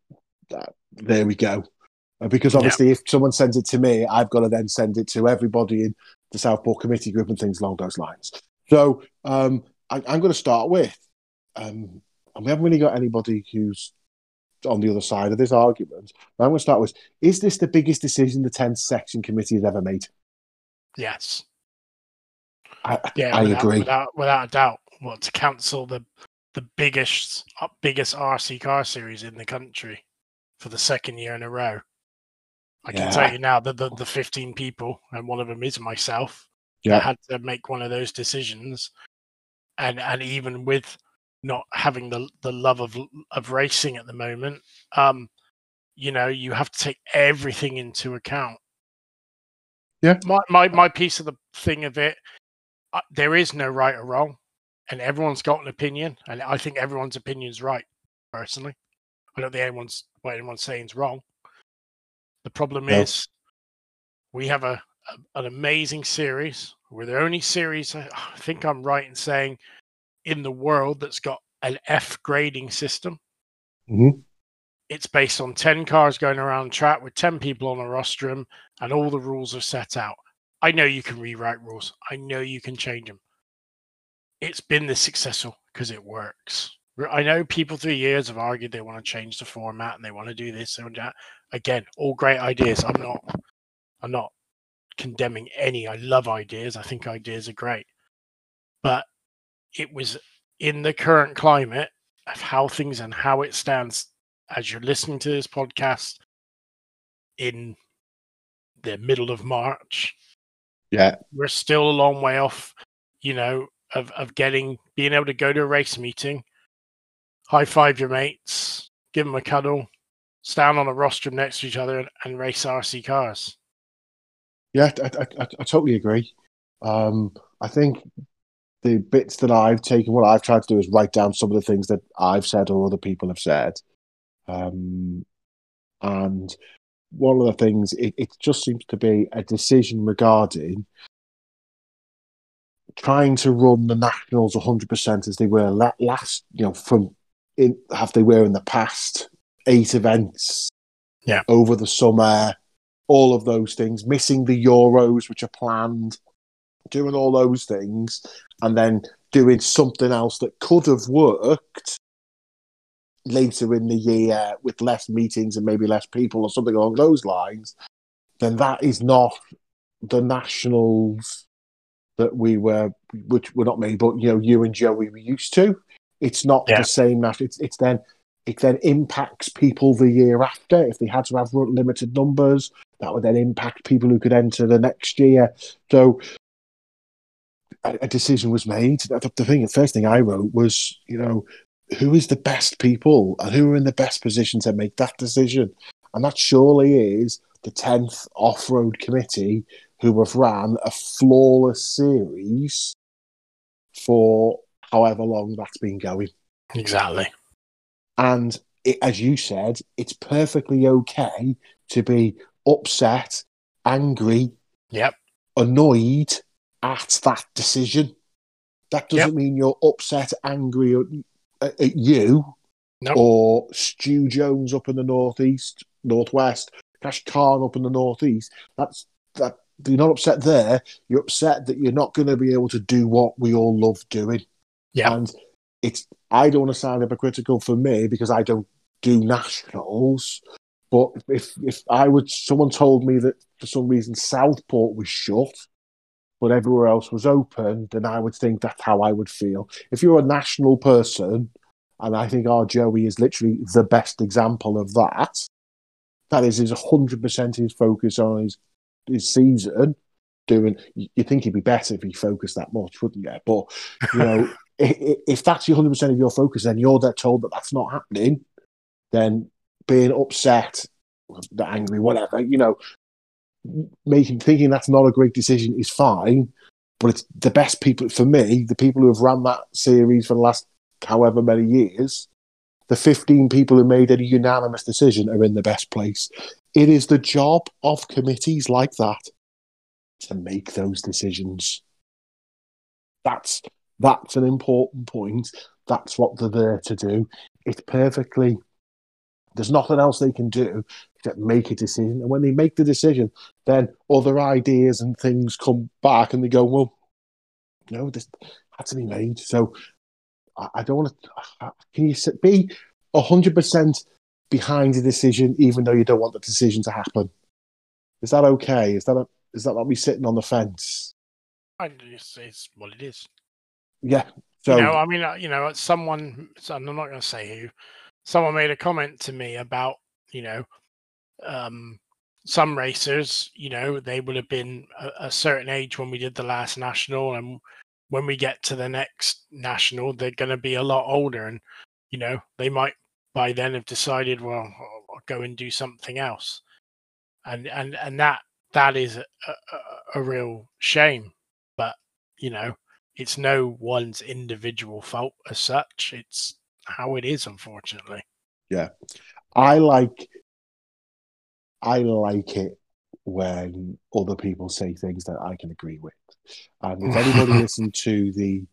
uh, there we go." Uh, because obviously, if someone sends it to me, I've got to then send it to everybody in the Southport committee group and things along those lines. So um, I, I'm going to start with, um, and we haven't really got anybody who's on the other side of this argument. But I'm going to start with: Is this the biggest decision the 10th section committee has ever made? yes, I, yeah. I without, agree. without without a doubt. What to cancel the the biggest uh, biggest RC car series in the country for the second year in a row. I can tell you now that the, the 15 people, and one of them is myself, Yeah. had to make one of those decisions. And and even with not having the the love of of racing at the moment, um, you know, you have to take everything into account. Yeah. My my my piece of the thing of it, uh, there is no right or wrong, and everyone's got an opinion, and I think everyone's opinion is right. Personally, I don't think anyone's what anyone's saying is wrong. The problem No. is we have a, a an amazing series. We're the only series I think I'm right in saying in the world that's got an F grading system. Mhm. It's based on 10 cars going around track with 10 people on a rostrum, and all the rules are set out. I know you can rewrite rules, I know you can change them. It's been this successful because it works. I know people through years have argued they want to change the format and they want to do this and that. Again, all great ideas. I'm not I'm not condemning any. I love ideas. I think ideas are great. But it was in the current climate of how things and how it stands as you're listening to this podcast in the middle of March. Yeah. We're still a long way off, you know, of, of getting being able to go to a race meeting, high five your mates, give them a cuddle, stand on a rostrum next to each other and, and race RC cars. Yeah, I, I, I, totally agree. Um, I think the bits that I've taken, what I've tried to do is write down some of the things that I've said or other people have said. Um, and one of the things, it, it just seems to be a decision regarding trying to run the Nationals 100% as they were last, you know, from in, have they were in the past eight events Yeah. over the summer, all of those things, missing the Euros, which are planned, doing all those things, and then doing something else that could have worked later in the year with less meetings and maybe less people or something along those lines, then that is not the nationals that we were, which were not me, but you know, you and Joey were used to. It's not Yeah. the same national. It's, it's then it then impacts people the year after. If they had to have limited numbers, that would then impact people who could enter the next year. So a, a decision was made. The, the thing, the first thing I wrote was, you know, who is the best people and who are in the best position to make that decision? And that surely is the 10th off road committee who have ran a flawless series for however long that's been going. Exactly. And it, as you said, it's perfectly okay to be upset, angry, Yep. annoyed at that decision. That doesn't Yep. mean you're upset, angry at, at you Nope. or Stu Jones up in the northeast, northwest, Cash Khan up in the northeast. That's that. You're not upset there. You're upset that you're not going to be able to do what we all love doing. Yeah. And it's I don't want to sound hypocritical for me because I don't do nationals, But if if I would, someone told me that for some reason Southport was shut, but everywhere else was open, then I would think that's how I would feel. If you're a national person, and I think our Joey is literally the best example of that. That is, is hundred percent his focus on his his season. Doing, you think he'd be better if he focused that much, wouldn't you? But you know, if, if that's your hundred percent of your focus, then you're there told that that's not happening. Then being upset, angry, whatever, you know, making thinking that's not a great decision is fine. But it's the best people for me, the people who have run that series for the last however many years, the 15 people who made a unanimous decision are in the best place. It is the job of committees like that to make those decisions. That's that's an important point. That's what they're there to do. It's perfectly there's nothing else they can do except make a decision. And when they make the decision, then other ideas and things come back and they go, Well, no, this had to be made. So I, don't want to. Can you be hundred percent behind the decision, even though you don't want the decision to happen? Is that okay? Is that a, is that like me sitting on the fence? It's, it's what it is. Yeah. So you know, I mean, uh, you know, someone. I'm not going to say who. Someone made a comment to me about you know, um, some racers. You know, they would have been a, a certain age when we did the last national, and when we get to the next national, they're going to be a lot older, and you know they might by then have decided, well, I'll go and do something else, and and and that that is a, a, a real shame. But you know, it's no one's individual fault as such. It's how it is, unfortunately. Yeah, I like I like it when other people say things that I can agree with. And if anybody listened to the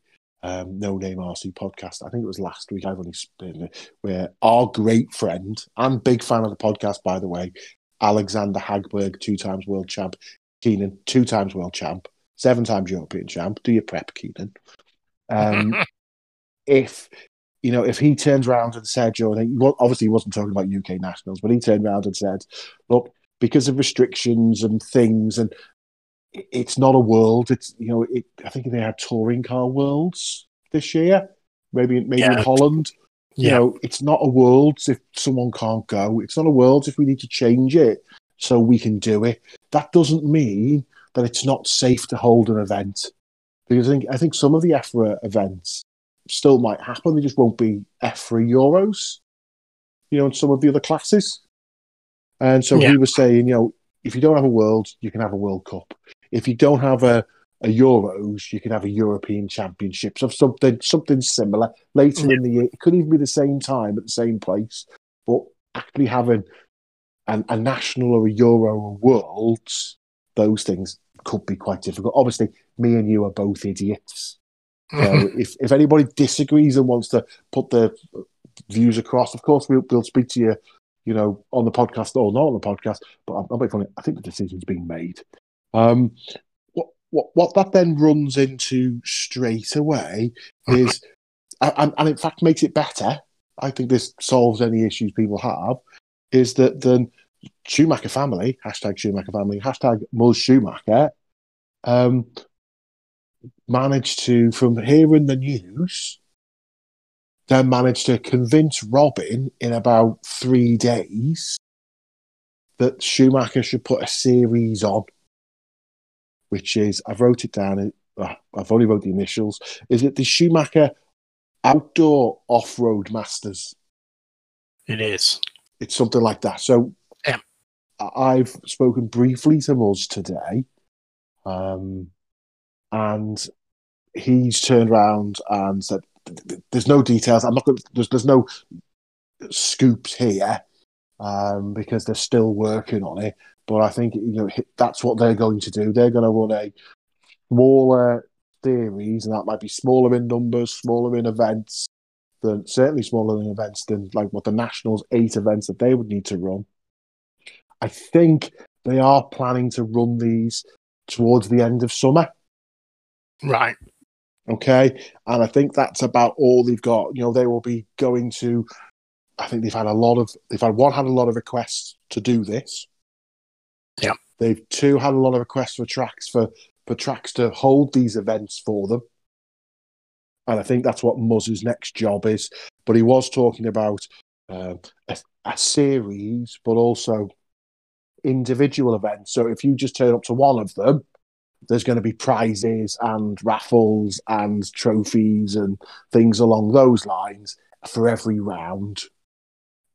um, No Name RC podcast, I think it was last week, I've only been where our great friend and big fan of the podcast, by the way, Alexander Hagberg, two times world champ, Keenan, two times world champ, seven times European champ. Do your prep, Keenan. Um, if you know, if he turns around and said, Joe, obviously he wasn't talking about UK nationals, but he turned around and said, look, because of restrictions and things, and it's not a world. It's you know, it, I think they had touring car worlds this year, maybe maybe yeah. in Holland. You yeah. know, it's not a world if someone can't go. It's not a world if we need to change it so we can do it. That doesn't mean that it's not safe to hold an event because I think I think some of the EFRA events still might happen. They just won't be EFRA Euros. You know, in some of the other classes. And so yeah. he was saying, you know, if you don't have a World, you can have a World Cup. If you don't have a, a Euros, you can have a European Championships of something something similar later yeah. in the year. It could even be the same time at the same place, but actually having an, a national or a Euro or Worlds, those things could be quite difficult. Obviously, me and you are both idiots. So if if anybody disagrees and wants to put their views across, of course we'll, we'll speak to you you know, on the podcast or not on the podcast, but I'll, I'll be funny. I think the decision's being made. Um, what, what, what that then runs into straight away is, and, and in fact makes it better. I think this solves any issues people have. Is that the Schumacher family hashtag Schumacher family hashtag Muzz Schumacher um, managed to from hearing the news then managed to convince Robin in about three days that Schumacher should put a series on, which is I've wrote it down. Uh, I've only wrote the initials. Is it the Schumacher Outdoor Off Road Masters? It is. It's something like that. So yeah. I've spoken briefly to Muzz today, um, and he's turned around and said there's no details. I'm not going. There's there's no scoops here um, because they're still working on it. But I think you know that's what they're going to do. They're going to run a smaller series, and that might be smaller in numbers, smaller in events, than certainly smaller in events than like what the Nationals eight events that they would need to run. I think they are planning to run these towards the end of summer. Right. Okay. And I think that's about all they've got. You know, they will be going to I think they've had a lot of they've had one had a lot of requests to do this. Yeah. They've two had a lot of requests for tracks for for tracks to hold these events for them. And I think that's what Muzz's next job is. But he was talking about um, a, a series, but also individual events. So if you just turn up to one of them, there's going to be prizes and raffles and trophies and things along those lines for every round.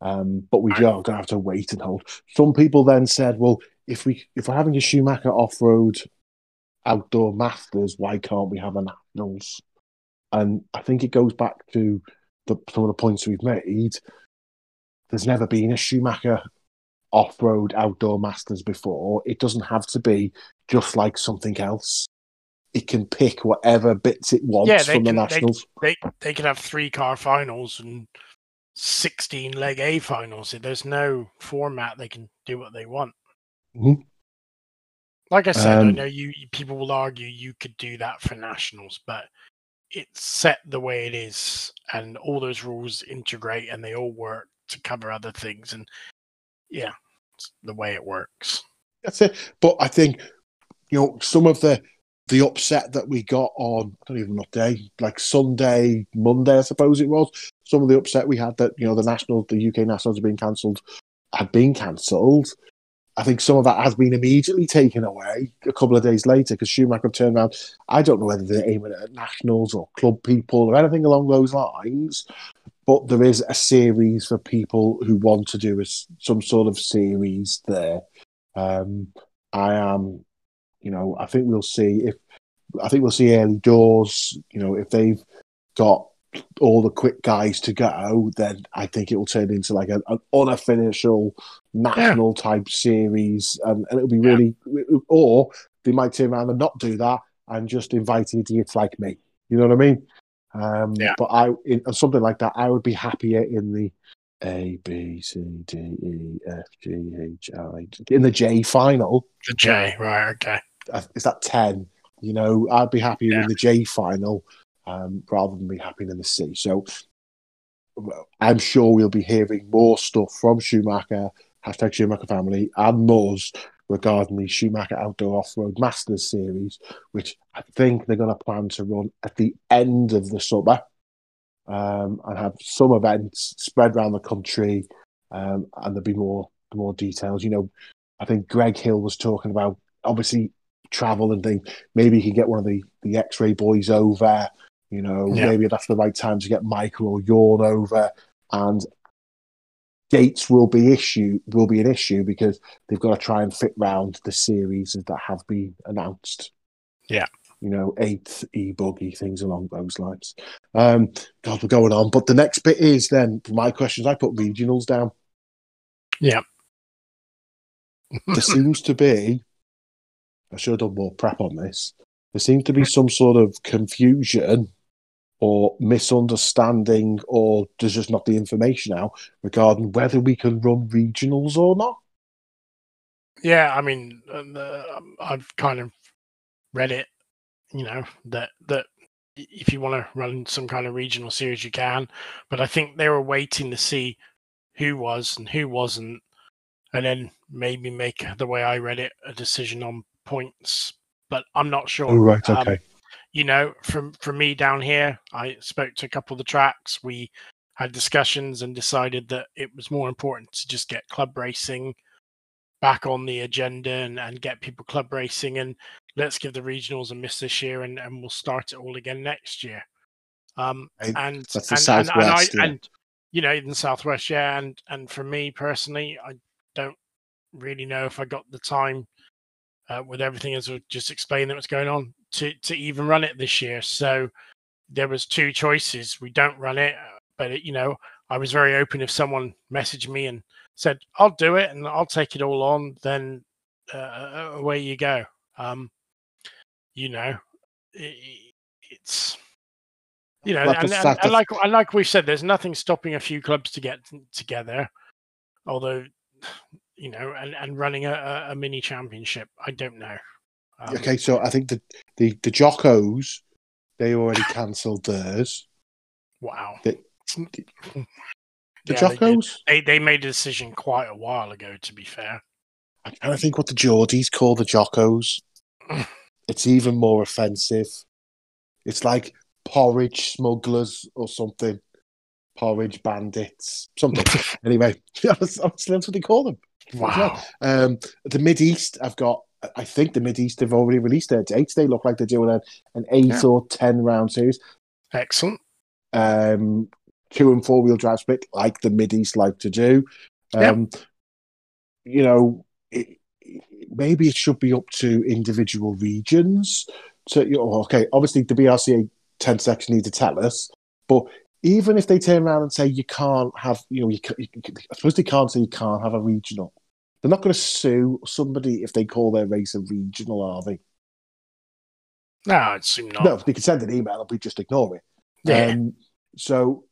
Um, but we are going to have to wait and hold. Some people then said, "Well, if we if we're having a Schumacher off road outdoor masters, why can't we have a nationals?" And I think it goes back to the, some of the points we've made. There's never been a Schumacher off road outdoor masters before. It doesn't have to be just like something else. It can pick whatever bits it wants Yeah, from the can- they- nationals. They they could have three car finals and sixteen leg A finals. There's no format. They can do what they want. Mhm. Like I said, I Um, know you you- people will argue you could do that for nationals, but it's set the way it is, and all those rules integrate and they all work to cover other things. And yeah, the way it works. That's it. But I think you know some of the the upset that we got on I don't even know what day, like Sunday, Monday, I suppose it was. Some of the upset we had that you know the national, the UK nationals had been cancelled, had been cancelled. I think some of that has been immediately taken away a couple of days later because Schumacher turned around. I don't know whether they're aiming at nationals or club people or anything along those lines, but there is a series for people who want to do a some sort of series there. Um, I am, you know, I think we'll see if I think we'll see early doors. You know, if they've got all the quick guys to go, then I think it will turn into like a, an unofficial national type series, and, and it'll be Yeah. really. Or they might turn around and not do that and just invite idiots like me. You know what I mean? Um, Yeah. But I, in something like that, I would be happier in the A, B, C, D, E, F, G, H, I, in the J final The J, right? Okay. is that 10 you know i'd be happier Yeah. in the j final um, rather than be happy in the c so i'm sure we'll be hearing more stuff from schumacher hashtag schumacher family and Muzz regarding the schumacher outdoor off-road masters series which i think they're going to plan to run at the end of the summer um, and have some events spread around the country um, and there'll be more more details you know i think greg hill was talking about obviously travel and things. Maybe he can get one of the the X-ray boys over. You know, Yeah. maybe that's the right time to get Michael or Yawn over. And dates will be issue will be an issue because they've got to try and fit round the series that have been announced. Yeah. You know, eighth e buggy things along those lines. Um, God, we're going on. But the next bit is then for my questions. I put regionals down. Yeah. there seems to be, I should have done more prep on this. There seems to be some sort of confusion or misunderstanding, or there's just not the information out regarding whether we can run regionals or not. Yeah, I mean, uh, um, I've kind of read it. You know that that if you want to run some kind of regional series, you can. But I think they were waiting to see who was and who wasn't, and then maybe make the way I read it a decision on points. But I'm not sure. Oh, right, Um, okay. You know, from from me down here, I spoke to a couple of the tracks. We had discussions and decided that it was more important to just get club racing back on the agenda and, and get people club racing and let's give the regionals a miss this year and, and we'll start it all again next year. Um, and That's the and, and, and, I, yeah. and you know in the southwest, yeah, and and for me personally, I don't really know if I got the time uh, with everything as we just explained that was going on to to even run it this year. So there was two choices. We don't run it, uh, but it, you know, I was very open. If someone messaged me and said, "I'll do it and I'll take it all on," then uh, away you go. Um, you know, i it's you know, Like and, and, and like and like we said, there's nothing stopping a few clubs to get together. Although, you know, and, and running a, a mini championship, I don't know. Um, okay, so I think the the, the Jockos they already cancelled theirs. Wow. The- The Yeah, they. Jocos? They they made a decision quite a while ago. To be fair, trying to think what the Geordies call the Jocos. it's even more offensive. It's like porridge smugglers or something. Porridge bandits, something. anyway, that's, that's what they call them. wow. Um, the Mid East, I've got. I think the Mid East have already released their dates. They look like they're doing a, an eight Yeah. or ten round series. Excellent. Um, two and four wheel drive split, like the Mid East like to do. Yeah. Um, You know, it, maybe it should be up to individual regions. To you know, okay, obviously the BRCA ten section need to tell us, but even if they turn around and say you can't have, you know, you, you, I suppose they can't say you can't have a regional. They're not going to sue somebody if they call their race a regional, are they? No, I'd assume not. No, they can send an email and we just ignore it. Yeah. Um, so,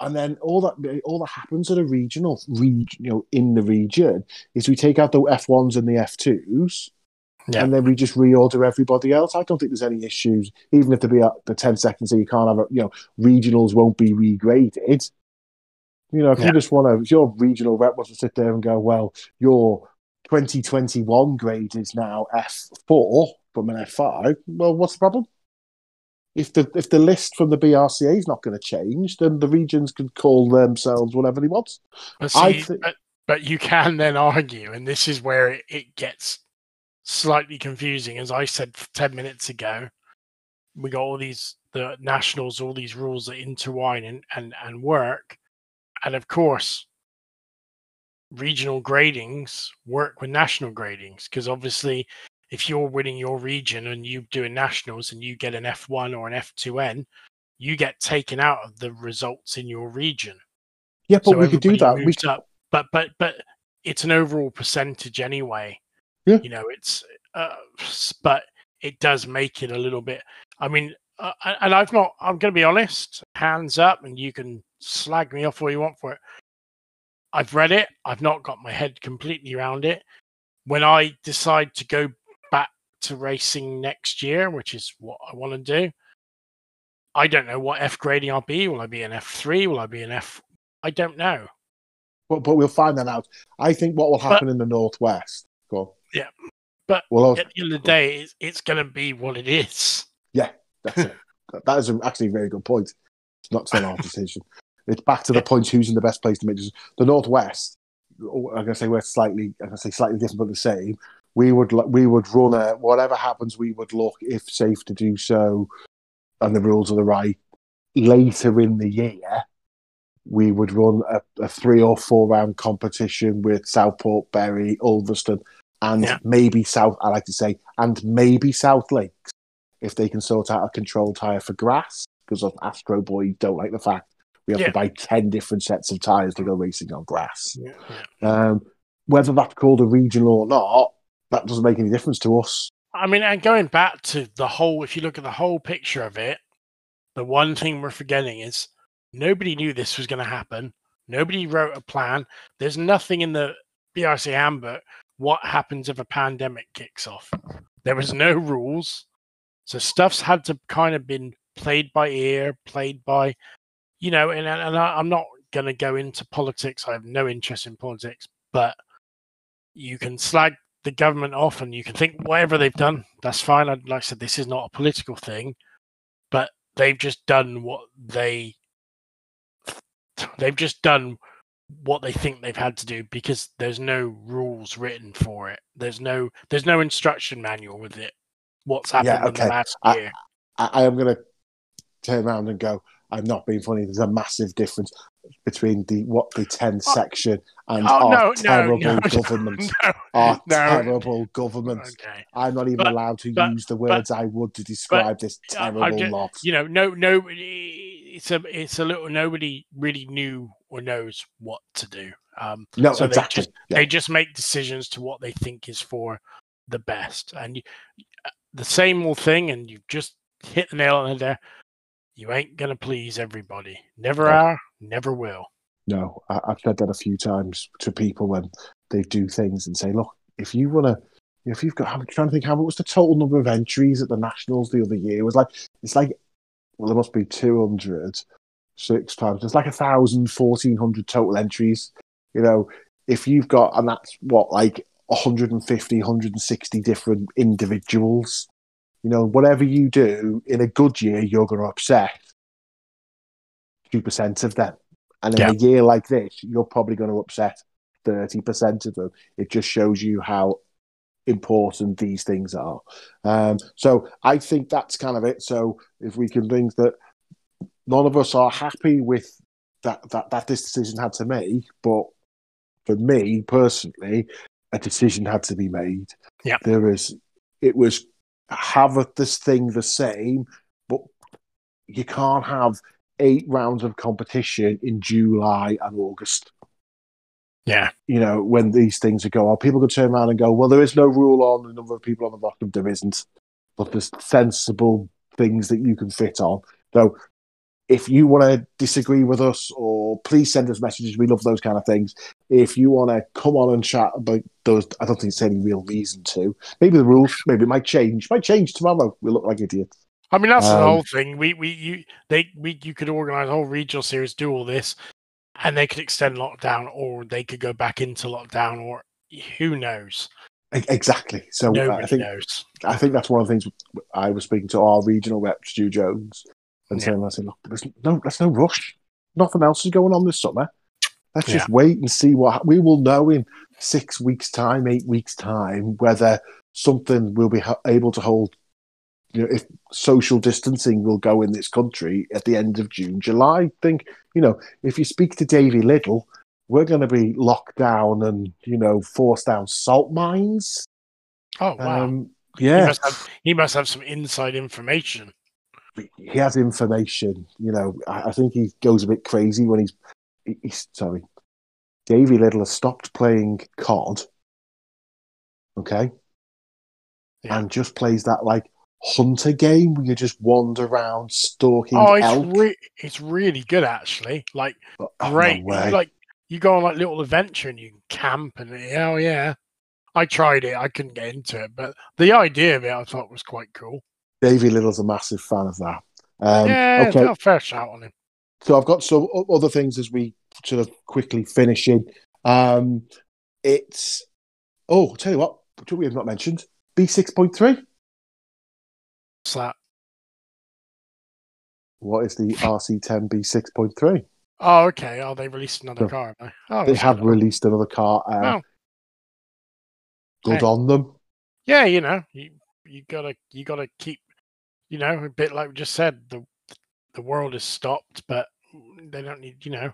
and then all that all that happens at a regional, region, you know, in the region is we take out the F ones and the F twos, Yeah. and then we just reorder everybody else. I don't think there's any issues, even if there be a, the ten seconds so you can't have, a, you know, regionals won't be regraded. You know, if Yeah. you just want to, if your regional rep wants to sit there and go, well, your 2021 grade is now F4 from an F5. Well, what's the problem? If the if the list from the BRCA is not going to change, then the regions can call themselves whatever they want. But, I see, thi- but, but you can then argue, and this is where it, it gets slightly confusing. As I said 10 minutes ago, we got all these, the nationals, all these rules that intertwine and, and, and work. And of course, regional gradings work with national gradings because obviously, if you're winning your region and you're doing nationals and you get an F1 or an F2N, you get taken out of the results in your region Yeah, but so we could do that. We moves up. But but but it's an overall percentage anyway. Yeah. You know, it's uh, but it does make it a little bit. I mean, uh, and and I've not. I'm going to be honest. Hands up, and you can slag me off all you want for it. I've read it. I've not got my head completely around it. When I decide to go back to racing next year, which is what I want to do, I don't know what F grading I'll be. Will I be an F three? Will I be an F? I don't know. but, but we'll find that out. I think what will But- happen in the northwest. Go. Yeah, but well, At the end of the day, it's, it's going to be what it is. Yeah. That's it. That- is actually a very good point. It's not still our decision. It's back to the point: who's in the best place to make decisions. The northwest. oh, I'm going to say we're slightly. I'm going to say slightly different, but the same. We would we would run a whatever happens. We would look if safe to do so, and the rules are the right. Later in the year, we would run a, a three or four round competition with Southport, Bury, Ulverston, and Yeah. maybe South. I like to say, and maybe South Lakes, if they can sort out a control tire for grass, because of Astro Boy don't like the fact we have Yeah. to buy ten different sets of tires to go racing on grass. Yeah, Um, whether that's called a regional or not, that doesn't make any difference to us. I mean, and going back to the whole, if you look at the whole picture of it, the one thing we're forgetting is nobody knew this was going to happen. Nobody wrote a plan. There's nothing in the BRC handbook. What happens if a pandemic kicks off? There was no rules, so stuff's had to kind of been played by ear, played by, you know. And and I, I'm not going to go into politics. I have no interest in politics, but you can slag the government off and you can think whatever they've done, that's fine. I, like I said, this is not a political thing, but they've just done what they they've just done what they think they've had to do because there's no rules written for it. There's no there's no instruction manual with it. What's happened Yeah, in okay. the last I- year? I, I am going to turn around and go. I'm not being funny. There's a massive difference between the what the 10 section and Oh our no, no, terrible no, government. no, Our terrible government. Okay. I'm not even But- allowed to but- use the words I would to describe this terrible ju- lot. you know, no, no, it's a, it's a little. Nobody really knew or knows what to do. Um, No, so they exactly. just- Yeah. they just make decisions to what they think is for the best, and you, uh, the same old thing. And you just hit the nail on the head there. You ain't gonna please everybody. Never are. Never will. No, I, I've said that a few times to people when they do things and say, look, if you want to, if you've got, I'm trying to think how was the total number of entries at the Nationals the other year? It was like, it's like, well, there must be 200. six times. It's like a thousand, fourteen hundred total entries. You know, if you've got, and that's what, like 150, 160 different individuals. You know, whatever you do in a good year, you're going to upset 2% of them. And in Yeah. a year like this, you're probably going to upset 30% of them. It just shows you how important these things are. Um, so I think that's kind of it. So if we can think that none of us are happy with that, that, that this decision had to make, but for me personally, a decision had to be made. Yeah. There is, it was have this thing the same, but you can't have eight rounds of competition in July and August. Yeah. You know, when these things are go on, people could turn around and go, well, there is no rule on the number of people on the bottom. There isn't. But there's sensible things that you can fit on. So if you want to disagree with us or please send us messages, we love those kind of things. If you want to come on and chat about those, I don't think there's any real reason to. Maybe the rules, maybe it might change. Might change tomorrow. We look like idiots. I mean, that's the Um, whole thing. We, we, you, they, we, you could organize a whole regional series, do all this, and they could extend lockdown, or they could go back into lockdown, or who knows? Exactly. So Nobody I think knows. I think that's one of the things I was speaking to our regional rep, Stu Jones, and Yeah. saying, I said, look, there's no, there's no rush. Nothing else is going on this summer. Let's just wait and see what we will know in six weeks' time, eight weeks' time, whether something will be able to hold. You know, if social distancing will go in this country at the end of June, July. I think you know, if you speak to Davy Little, we're going to be locked down and you know forced down salt mines. Oh wow! Um, he yeah, must have he must have some inside information. He has information. You know, I, I think he goes a bit crazy when he's. he- He's sorry. Davy Little has stopped playing COD. Okay. Yeah. And just plays that like hunter game where you just wander around stalking Oh, it's re- it's really good actually. Like Oh, no great. way. like you go on like little adventure and you can camp and oh yeah. I tried it. I couldn't get into it, but the idea of it I thought was quite cool. Davy Little's a massive fan of that. Um, yeah, okay. a fair shout on him. So I've got some other things as we sort of quickly finishing. Um, it's oh, I'll tell you what, what we have not mentioned B six point three. What's that? What is the RC10 B6.3? Oh, okay. Oh, they released another No. car. Have they? Oh, They have good. released another car. Uh. Good Hey. on them. Yeah, you know, you you gotta you gotta keep, you know, a bit like we just said. The the world is stopped, but they don't need, you know.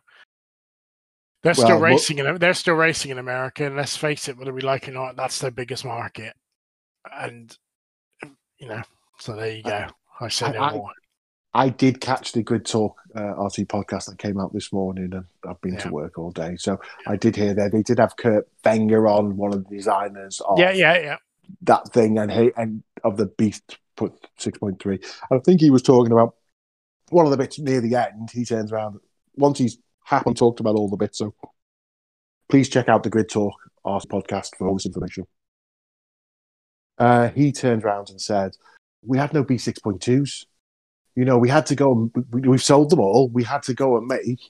They're Well, still racing in they're still racing in America, and let's face it, whether we like it or not, that's their biggest market. And you know, so there you go. I said no I- more. I did catch the Grid Talk uh, RC podcast that came out this morning, and I've been to work all day. So I did hear that they did have Kurt Wenger on, one of the designers of Yeah, yeah, yeah. that thing, and he and of the Beast put six point three. I think he was talking about one of the bits near the end. He turns around once he's happily talked about all the bits. So please check out the Grid Talk RC podcast for all this information. Uh, he turned around and said, "We had no B six point twos. You know, we had to go. And, we, we've sold them all. We had to go and make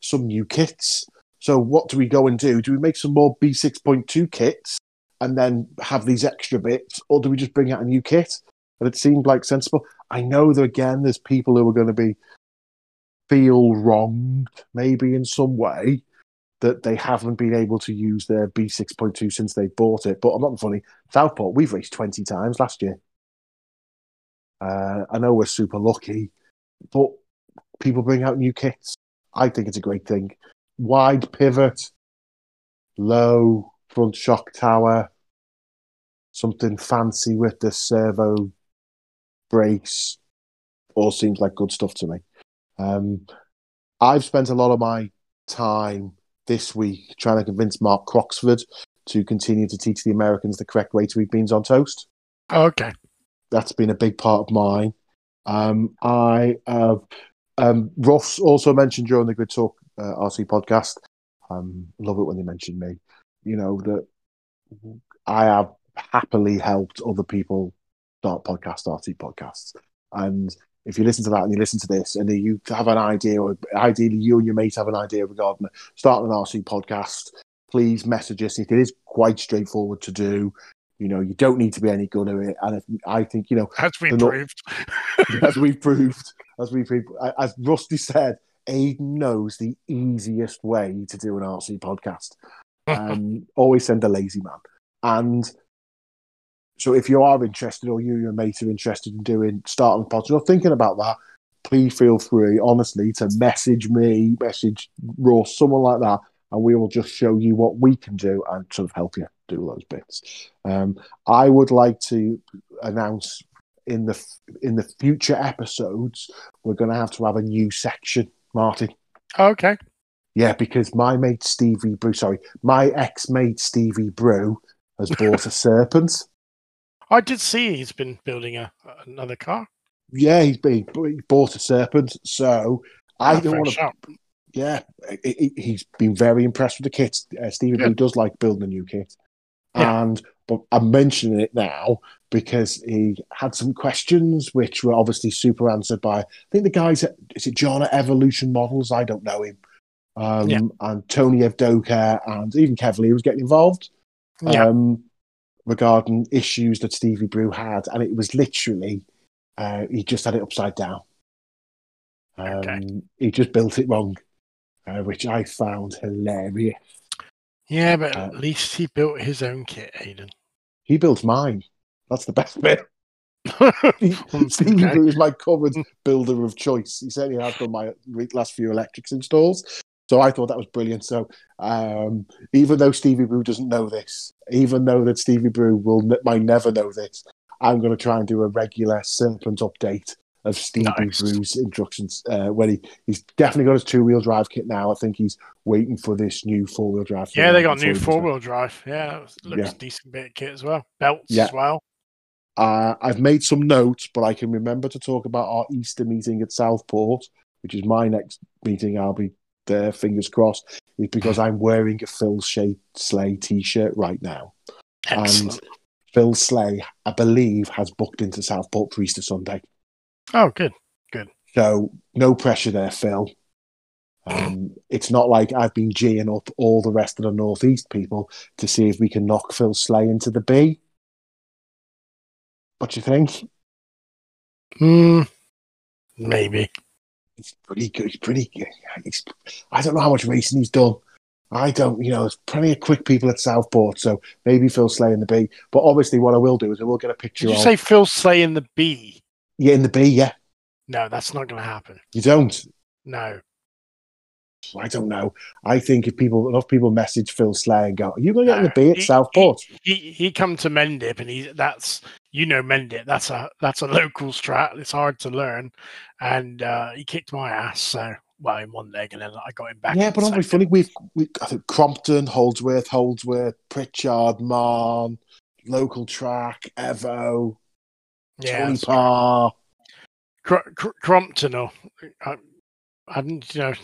some new kits. So what do we go and do? Do we make some more B six point two kits and then have these extra bits, or do we just bring out a new kit?" And it seemed like sensible. I know that again, there's people who are going to be feel wronged, maybe in some way, that they haven't been able to use their B6.2 since they bought it. But I'm not funny. Southport, we've raced 20 times last year. Uh, I know we're super lucky, but people bring out new kits. I think it's a great thing. Wide pivot, low front shock tower, something fancy with the servo brace. All seems like good stuff to me. Um, I've spent a lot of my time this week trying to convince Mark Croxford to continue to teach the Americans the correct way to eat beans on toast. Okay. That's been a big part of mine. Um, I have um, Ross also mentioned during the Grid Talk uh, RC podcast. Um, love it when they mention me. You know that I have happily helped other people start podcasts, RC podcasts, and if you listen to that and you listen to this, and you have an idea, or ideally you and your mate have an idea regarding starting an RC podcast, please message us. It is quite straightforward to do. You know, you don't need to be any good at it, and if, I think you know, As we The no- proved. as we've proved, as we have as Rusty said, Aidan knows the easiest way to do an RC podcast. Um, always send a lazy man. And so, if you are interested, or you and your mate are interested in doing starting a podcast, or thinking about that, please feel free, honestly, to message me, message Ross, someone like that, and we will just show you what we can do and sort of help you do those bits. Um, I would like to announce in the in the future episodes we're going to have to have a new section, Martin. okay. Yeah, because my mate Stevie Brew, sorry, my ex mate Stevie Brew has bought a serpent. I did see he's been building a another car. Yeah, he's been he bought a serpent. So I don't want to. Yeah, he- he- he's been very impressed with the kit. Uh, Brew Good. does like building a new kit, Yeah. and but I'm mentioning it now because he had some questions which were obviously super answered by I think the guys at is it John at Evolution Models? I don't know him. Um, Yeah. and Tony Evdoka and even Kev Lee was getting involved Yeah. um, regarding issues that Stevie Brew had, and it was literally uh, he just had it upside down. Um, Okay. He just built it wrong, uh, which I found hilarious. Yeah, but Uh, at least he built his own kit, Aidan. He built mine. That's the best bit. Stevie Brew is my covered builder of choice. He certainly has done my last few electrics installs. So I thought that was brilliant. So um, even though Stevie Brew doesn't know this, even though that Stevie Brew will ne- might never know this, I'm going to try and do a regular serpent update of Stevie Nice. Brew's instructions. Uh, when he, he's definitely got his two wheel drive kit now. I think he's waiting for this new four wheel drive. yeah, they got new four wheel drive. Yeah, looks Yeah. decent bit of kit as well. Belts Yeah. as well. Uh, I've made some notes, but I can remember to talk about our Easter meeting at Southport, which is my next meeting. I'll be there, fingers crossed, is because I'm wearing a Phil Shea Slay t shirt right now. Excellent. And Phil Slay, I believe, has booked into Southport for Easter Sunday. oh, good. Good. So no pressure there, Phil. Um, it's not like I've been geeing up all the rest of the Northeast people to see if we can knock Phil Slay into the B. What do you think? Hmm. maybe. He's pretty good. He's pretty good. He's, I don't know how much racing he's done. I don't, you know, there's plenty of quick people at Southport, so maybe Phil Slay in the B. But obviously, what I will do is I will get a picture Did you of say Phil Slay in the B? yeah in the B. Yeah, No, that's not going to happen. you don't. No. I don't know. I think if people enough people message Phil Slay and go, "Are you going to get the B at he- Southport?" He he come to Mendip and he that's you know Mendip. That's a that's a local strat. It's hard to learn, and uh, he kicked my ass. So well in one leg, and then I got him back. Yeah, but aren't we funny? We've we, I think Crompton, Holdsworth, Holdsworth, Pritchard, Marn, local track, Evo, Yeah, Tony. Parr. Cr- Cr- Crompton, or I, Didn't, you know,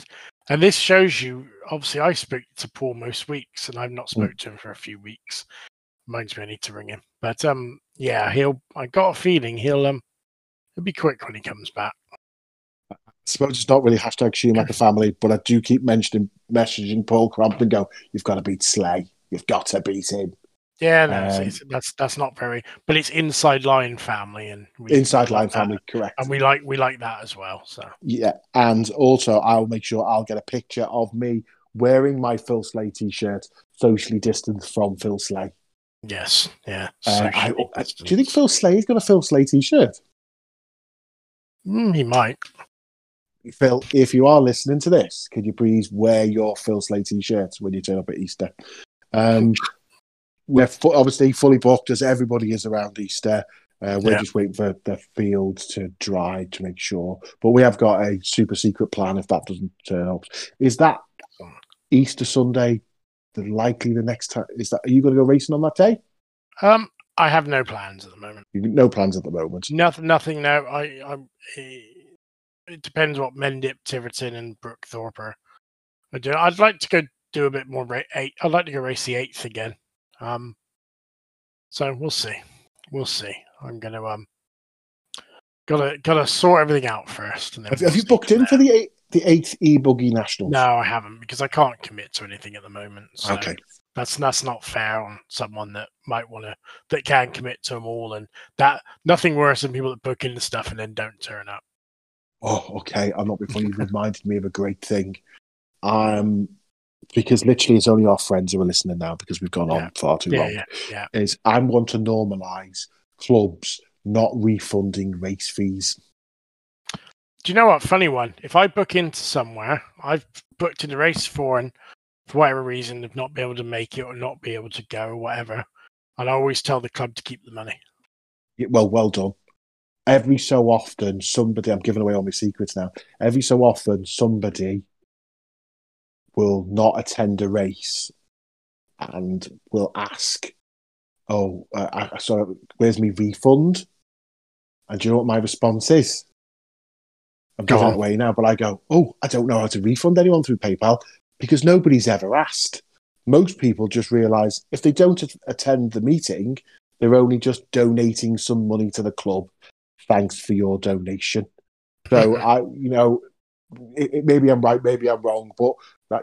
and this shows you. Obviously, I speak to Paul most weeks, and I've not Hmm. spoke to him for a few weeks. Reminds me, I need to ring him. But um, yeah, he'll. I got a feeling he'll um, he'll be quick when he comes back. I suppose it's not really hashtag Schumacher like a family, but I do keep mentioning messaging Paul Crompton Go, you've got to beat Slay. You've got to beat him. Yeah, no, Um, that's that's not very, but it's inside line family and we, Inside line like that. family, correct? and we like we like that as well. So Yeah, and also I'll make sure I'll get a picture of me wearing my Phil Slay t-shirt, socially distanced from Phil Slay. yes, yeah. Uh, I, I- do you think Phil Slay's got a Phil Slay t-shirt? Mm, he might. Phil, if you are listening to this, could you please wear your Phil Slay t-shirt when you turn up at Easter? Um, we're fu- obviously fully booked as everybody is around Easter. Uh, we're Yeah. just waiting for the fields to dry to make sure. But we have got a super secret plan if that doesn't turn up. Is that Easter Sunday the likely the next time? Is that are you going to go racing on that day? Um, I have no plans at the moment. You, no plans at the moment. Nothing, nothing. No, I, eh, It depends what Mendip, Tiverton, and Brookthorpe are. are doing. I'd like to go do a bit more. Ra- eight. I'd like to go race the eighth again. Um, so we'll see. We'll see. I'm going to um Gotta gotta sort everything out first. And then Have, we'll have you booked in for the eight, the eighth e buggy nationals? No, I haven't because I can't commit to anything at the moment. So Okay. that's that's not fair on someone that might want to that can commit to them all, and that nothing worse than people that book in the stuff and then don't turn up. Oh, okay. I'm not before. You've reminded me of a great thing. Um, because literally it's only our friends who are listening now because we've gone Yeah. on far too Yeah, long. yeah. Is I want to normalise clubs not refunding race fees. Do you know what? Funny one. If I book into somewhere, I've booked in the race for, and for whatever reason, have not been able to make it or not be able to go or whatever, and I always tell the club to keep the money. Yeah, Well, well done. Every so often, somebody, I'm giving away all my secrets now. Every so often, somebody will not attend a race and will ask, Oh, uh, I, sorry, where's my refund? And do you know what my response is? I'm giving it away now, but I go, Oh, I don't know how to refund anyone through PayPal because nobody's ever asked. Most people just realize if they don't attend the meeting, they're only just donating some money to the club. Thanks for your donation. So I, you know, it, it, maybe I'm right, maybe I'm wrong, but that,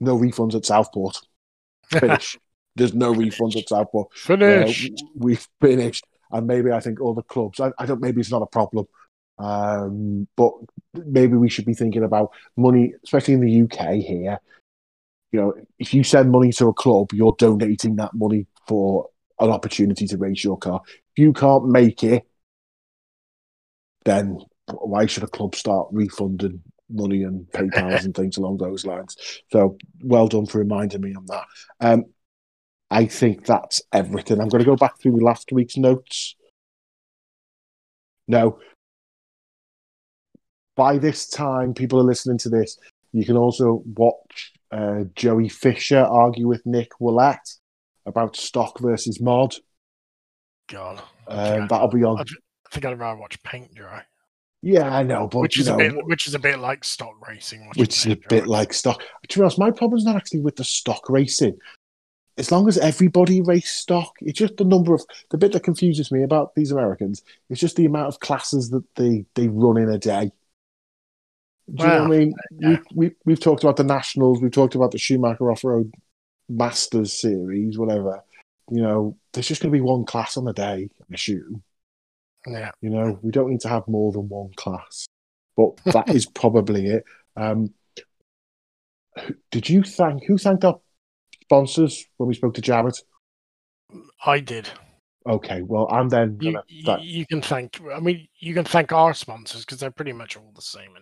no refunds at Southport. Finish. There's no refunds at Southport. Uh, Finish. we've finished, and maybe I think all the clubs. I, I don't. Maybe it's not a problem, um, but maybe we should be thinking about money, especially in the UK here. You know, if you send money to a club, you're donating that money for an opportunity to race your car. If you can't make it, then why should a club start refunding money and PayPal's and things along those lines? So well done for reminding me on that. Um, I think that's everything. I'm going to go back through last week's notes. No. By this time, people are listening to this. You can also watch uh, Joey Fisher argue with Nick Willett about stock versus mod. God. Um, that'll be on. I think I'd rather watch paint dry, Yeah, I know, but which is know, a bit, which is a bit like stock racing. which is a bit like stock. To be honest, my problem's not actually with the stock racing. As long as everybody race stock, it's just the number of the bit that confuses me about these Americans. It's just the amount of classes that they they run in a day. Do you know what I mean? yeah. We, we we've talked about the nationals, we've talked about the Schumacher Off Road Masters series, whatever. You know, there's just going to be one class on a day. I assume. Yeah. You know, we don't need to have more than one class, but that is probably it. Um, did you thank who thanked our sponsors when we spoke to Jared? I did. Okay, well, I'm then You, you, you can thank. I mean, you can thank our sponsors because they're pretty much all the same.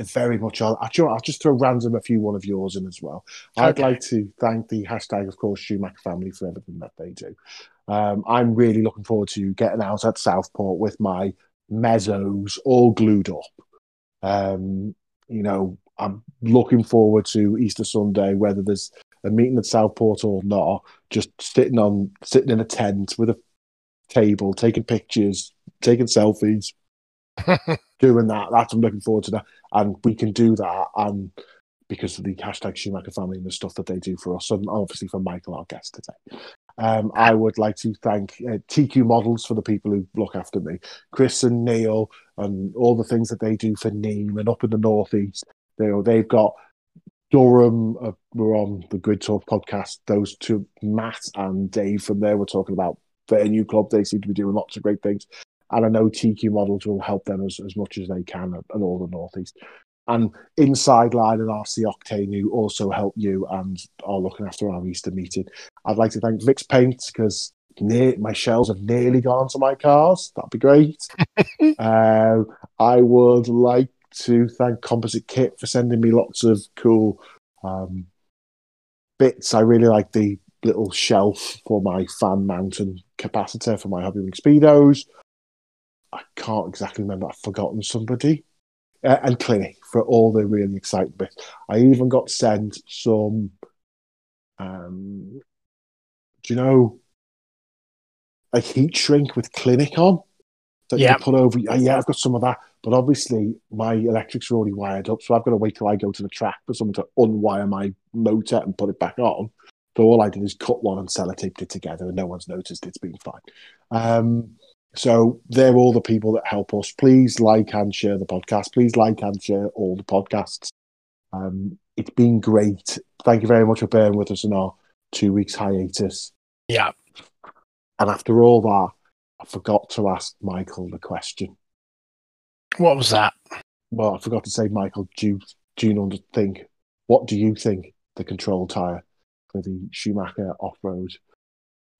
Very much. I'll, actually, I'll just throw random a few one of yours in as well. I'd like to thank the hashtag, of course, Schumacher family for everything that they do. Um, I'm really looking forward to getting out at Southport with my mezzos all glued up. Um, you know, I'm looking forward to Easter Sunday, whether there's a meeting at Southport or not, just sitting on sitting in a tent with a table, taking pictures, taking selfies, doing that. That's I'm looking forward to that, and we can do that, and because of the hashtag Schumacher family and the stuff that they do for us, and obviously for Michael, our guest today. Um, I would like to thank uh, TQ Models for the people who look after me, Chris and Neil, and all the things that they do for Neem and up in the northeast. You know, they've got Durham. Uh, we're on the Grid Talk podcast. Those two, Matt and Dave from there, were talking about their new club. They seem to be doing lots of great things and I know TQ models will help them as, as much as they can at, at all the northeast. And Inside Line and RC Octane, who also help you and are looking after our Easter meeting. I'd like to thank Vix Paint because my shells have nearly gone onto my cars. That'd be great. um, I would like to thank Composite Kit for sending me lots of cool um, bits. I really like the little shelf for my fan mountain capacitor for my Hobby Wing Speedos. I can't exactly remember. I've forgotten somebody. Uh, and Clinic for all the really exciting bits. I even got sent some. Um, do you know, a heat shrink with Clinic on that Yeah. you put over? Yeah, yeah, I've got some of that. But obviously, my electrics are already wired up, so I've got to wait till I go to the track for someone to unwire my motor and put it back on. So all I did is cut one and sellotaped it together, and no one's noticed. It's been fine. Um, So they're all the people that help us. Please like and share the podcast. Please like and share all the podcasts. Um, it's been great. Thank you very much for bearing with us in our two weeks hiatus. Yeah. And after all that, I forgot to ask Michael the question. What was that? Well, I forgot to say, Michael, do you, do you think, what do you think the control tyre for the Schumacher off road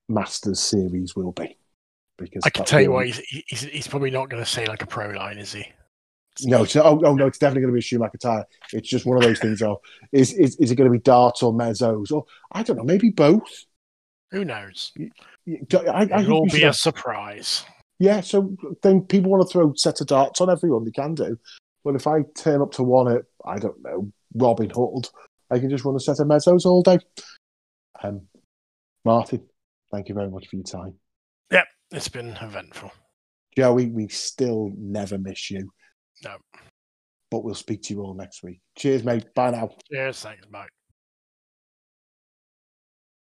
Masters series will be? Because I can tell you what, he's, he's, he's probably not going to say like a pro line, is he? No, it's, oh, oh no, it's definitely going to be a Schumacher tyre. It's just one of those things of is, is is it going to be darts or mezzos or I don't know, maybe both. Who knows? I, I It'll be a surprise. Yeah, so then people want to throw set of darts on everyone, they can do. But if I turn up to one at, I don't know, Robin Hood, I can just run a set of mezzos all day. Um, Martin, thank you very much for your time. Yep, it's been eventful. Joey, we still never miss you. No. But we'll speak to you all next week. Cheers, mate. Bye now. Cheers. Thanks. Bye.